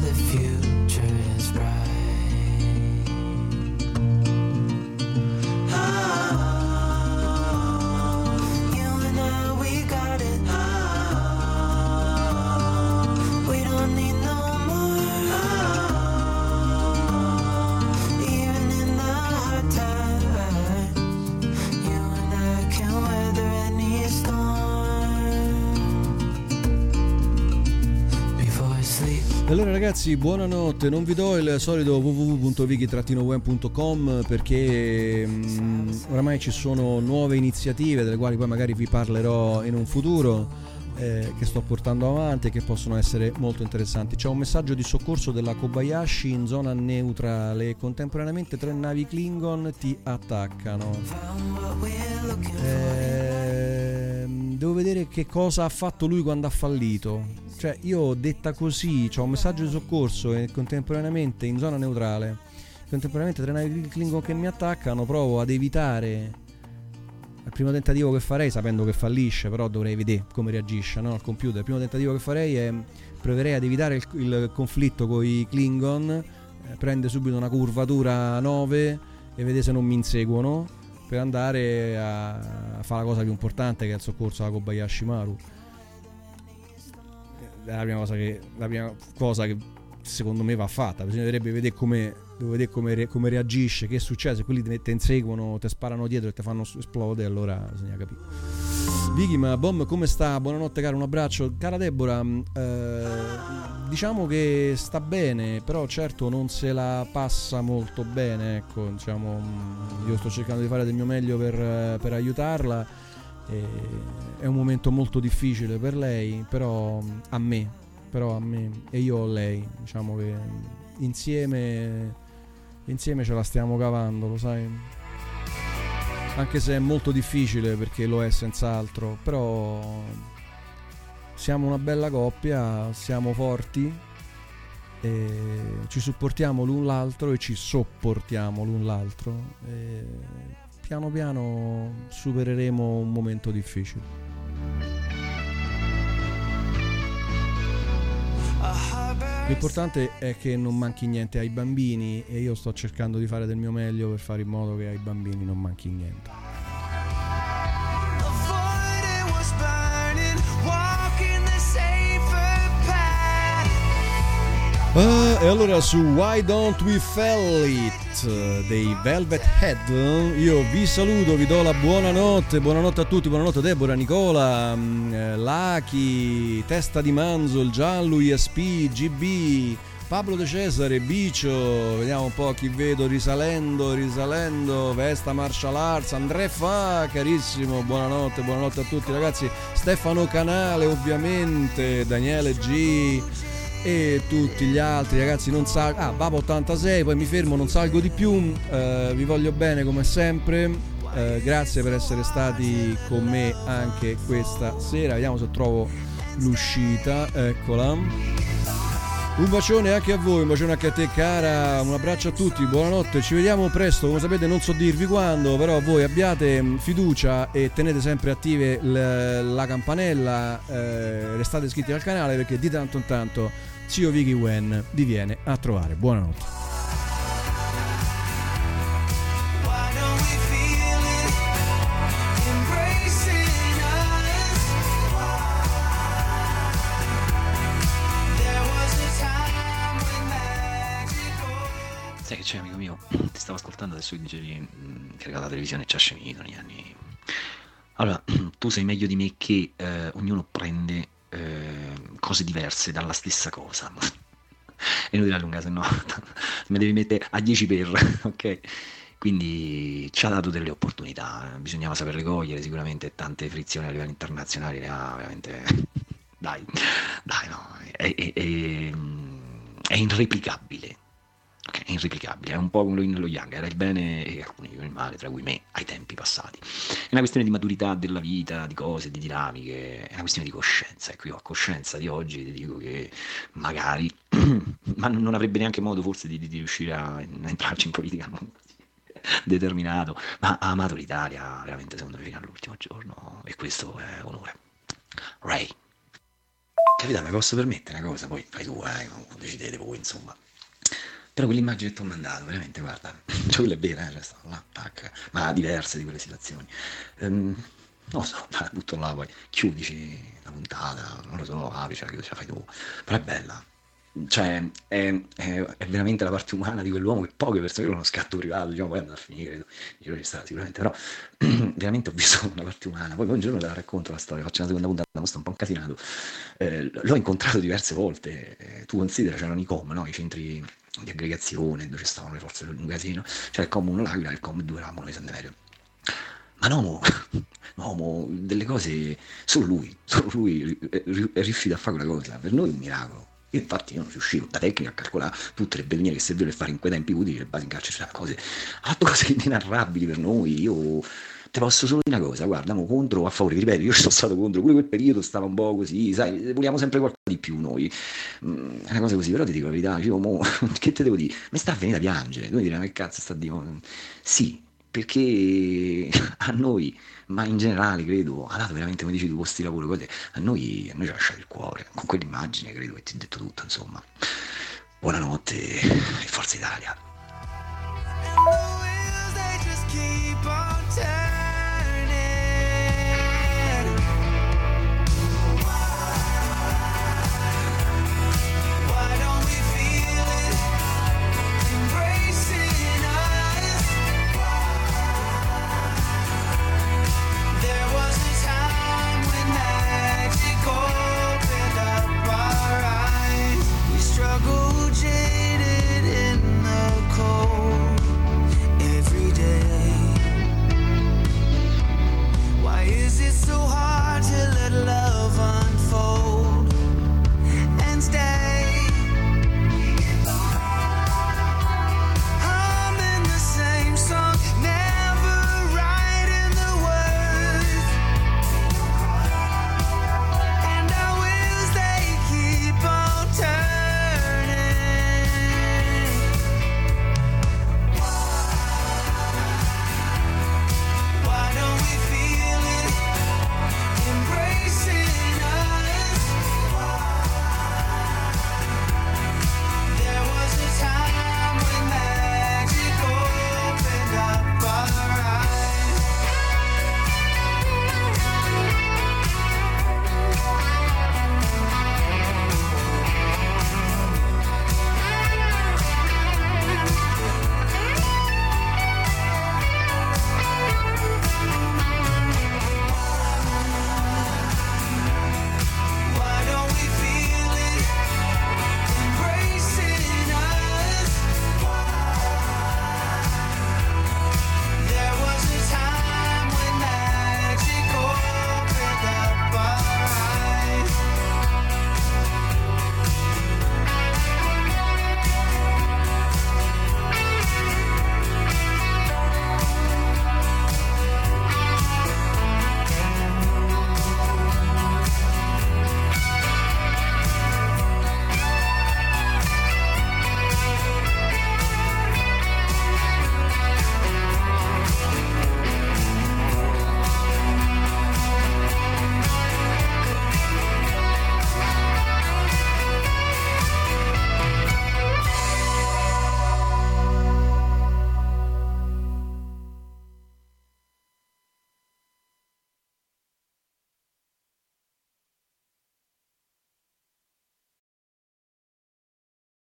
the future is Ah. Allora ragazzi, buonanotte, non vi do il solito www.viki-web.com perché mm, oramai ci sono nuove iniziative delle quali poi magari vi parlerò in un futuro eh, che sto portando avanti e che possono essere molto interessanti. C'è un messaggio di soccorso della Kobayashi in zona neutrale, contemporaneamente tre navi Klingon ti attaccano. Ehm, devo vedere che cosa ha fatto lui quando ha fallito. Cioè, io detta così, c'ho un messaggio di soccorso e contemporaneamente in zona neutrale, contemporaneamente tre navi Klingon che mi attaccano, provo ad evitare il primo tentativo che farei, sapendo che fallisce, però dovrei vedere come reagisce no? al computer. Il primo tentativo che farei è proverei ad evitare il, il conflitto con i Klingon, eh, prende subito una curvatura 9 e vede se non mi inseguono per andare a, a fare la cosa più importante che è il soccorso alla Kobayashi Maru. È la prima cosa che, la prima cosa che secondo me va fatta. Bisognerebbe vedere come, devo vedere come, re- come reagisce, che succede. Se quelli ti inseguono, ti sparano dietro e ti fanno esplodere, allora bisogna capire. Vicky, ma Bom come sta? Buonanotte caro, un abbraccio. Cara Deborah, mh, eh, diciamo che sta bene, però certo non se la passa molto bene, ecco, diciamo, mh, io sto cercando di fare del mio meglio per, eh, per aiutarla. è un momento molto difficile per lei, però mh, a me, però a me e io ho lei, diciamo che insieme insieme ce la stiamo cavando, lo sai? Anche se è molto difficile perché lo è senz'altro, però siamo una bella coppia, siamo forti e ci supportiamo l'un l'altro e ci sopportiamo l'un l'altro e piano piano supereremo un momento difficile. L'importante è che non manchi niente ai bambini e io sto cercando di fare del mio meglio per fare in modo che ai bambini non manchi niente. Avoiding Ah, e allora su Why Don't We Fell It eh, dei Velvet Head io vi saluto, vi do la buonanotte, buonanotte a tutti, buonanotte Deborah, Nicola, mm, eh, Laki, Testa di Manzo, il Gianlu, ISP, GB, Pablo De Cesare, Bicio, vediamo un po' chi vedo risalendo, risalendo, Vesta Martial Arts, Andrea Fa, carissimo, buonanotte, buonanotte a tutti ragazzi, Stefano Canale ovviamente, Daniele G, e tutti gli altri ragazzi non salgo ah Babo 86 poi mi fermo non salgo di più. Eh, vi voglio bene come sempre. Eh, grazie per essere stati con me anche questa sera. Vediamo se trovo l'uscita eccola. Un bacione anche a voi, un bacione anche a te cara, un abbraccio a tutti, buonanotte, ci vediamo presto, come sapete non so dirvi quando, però voi abbiate mm, fiducia e tenete sempre attive la campanella, eh, restate iscritti al canale perché di tanto in tanto zio Vicky Wen vi viene a trovare. Buonanotte. Sai che c'è, amico mio? Ti stavo ascoltando adesso dicevi che la televisione ci ha scemito negli anni. Allora, [clears throat] tu sai meglio di me che eh, ognuno prende eh, cose diverse dalla stessa cosa. È inutile allungare, se no mi devi mettere a 10 per, [laughs] ok? Quindi ci ha dato delle opportunità, bisognava saperle cogliere, sicuramente tante frizioni a livello internazionale le ha veramente... [laughs] Dai, dai, no, è, è- è- è irreplicabile. È irreplicabile, è un po' lo Yin lo Yang, era il bene e alcuni il male, tra cui me, ai tempi passati. È una questione di maturità della vita, di cose, di dinamiche, è una questione di coscienza. Ecco, io a coscienza di oggi ti dico che magari, [clears throat] ma non avrebbe neanche modo forse di, di- di riuscire a, a entrarci in politica, non così determinato, ma ha amato l'Italia veramente secondo me fino all'ultimo giorno e questo è onore. Ray. Capitano, mi posso permettere una cosa, poi fai tu, eh, decidete voi, insomma. Però quell'immagine che ti ho mandato, veramente, guarda, cioè quella è vera, cioè, là, tac, ma diverse di quelle situazioni. Ehm, non lo so, [laughs] la butto là poi, chiudici la puntata, non lo so, aprici, che ce la fai tu, però è bella, cioè, è, è- è veramente la parte umana di quell'uomo che poche persone, uno scatto privato, diciamo, poi andrà a finire, io ci sta sicuramente, però [clears throat] veramente ho visto una parte umana, poi un giorno te la racconto la storia, faccio una seconda puntata, ma sto un po' incasinato, Eh, l'ho incontrato diverse volte, eh, tu considera, c'erano i COM, no? i centri di aggregazione, dove stavano le forze del casino, c'era il COM 1 L'Aquila e il COM 2 eravamo noi San. Ma Nomo, [laughs] Nomo, delle cose, solo lui, solo lui è ri- è riuscito a fare quella cosa, per noi è un miracolo. Io infatti io non riuscivo, da tecnica a calcolare tutte le belline che servivano per fare in quei tempi utili, le basi in carcere, cioè cose, ha fatto cose inenarrabili per noi, io te posso solo dire una cosa, guarda, mo contro a favore, ripeto, io sono stato contro, pure quel periodo stava un po' così, sai, vogliamo sempre qualcosa di più noi, Mm, è una cosa così, però ti dico la verità, dico, mo, [laughs] che te devo dire? Mi sta a venire da piangere, tu mi direi, ma che cazzo sta a dire? Sì, perché [laughs] a noi, ma in generale credo, ah, ha dato veramente come dici tu posti di lavoro, cose, a noi, a noi ci ha lasciato il cuore, con quell'immagine credo che ti ho detto tutto, insomma. Buonanotte e forza Italia.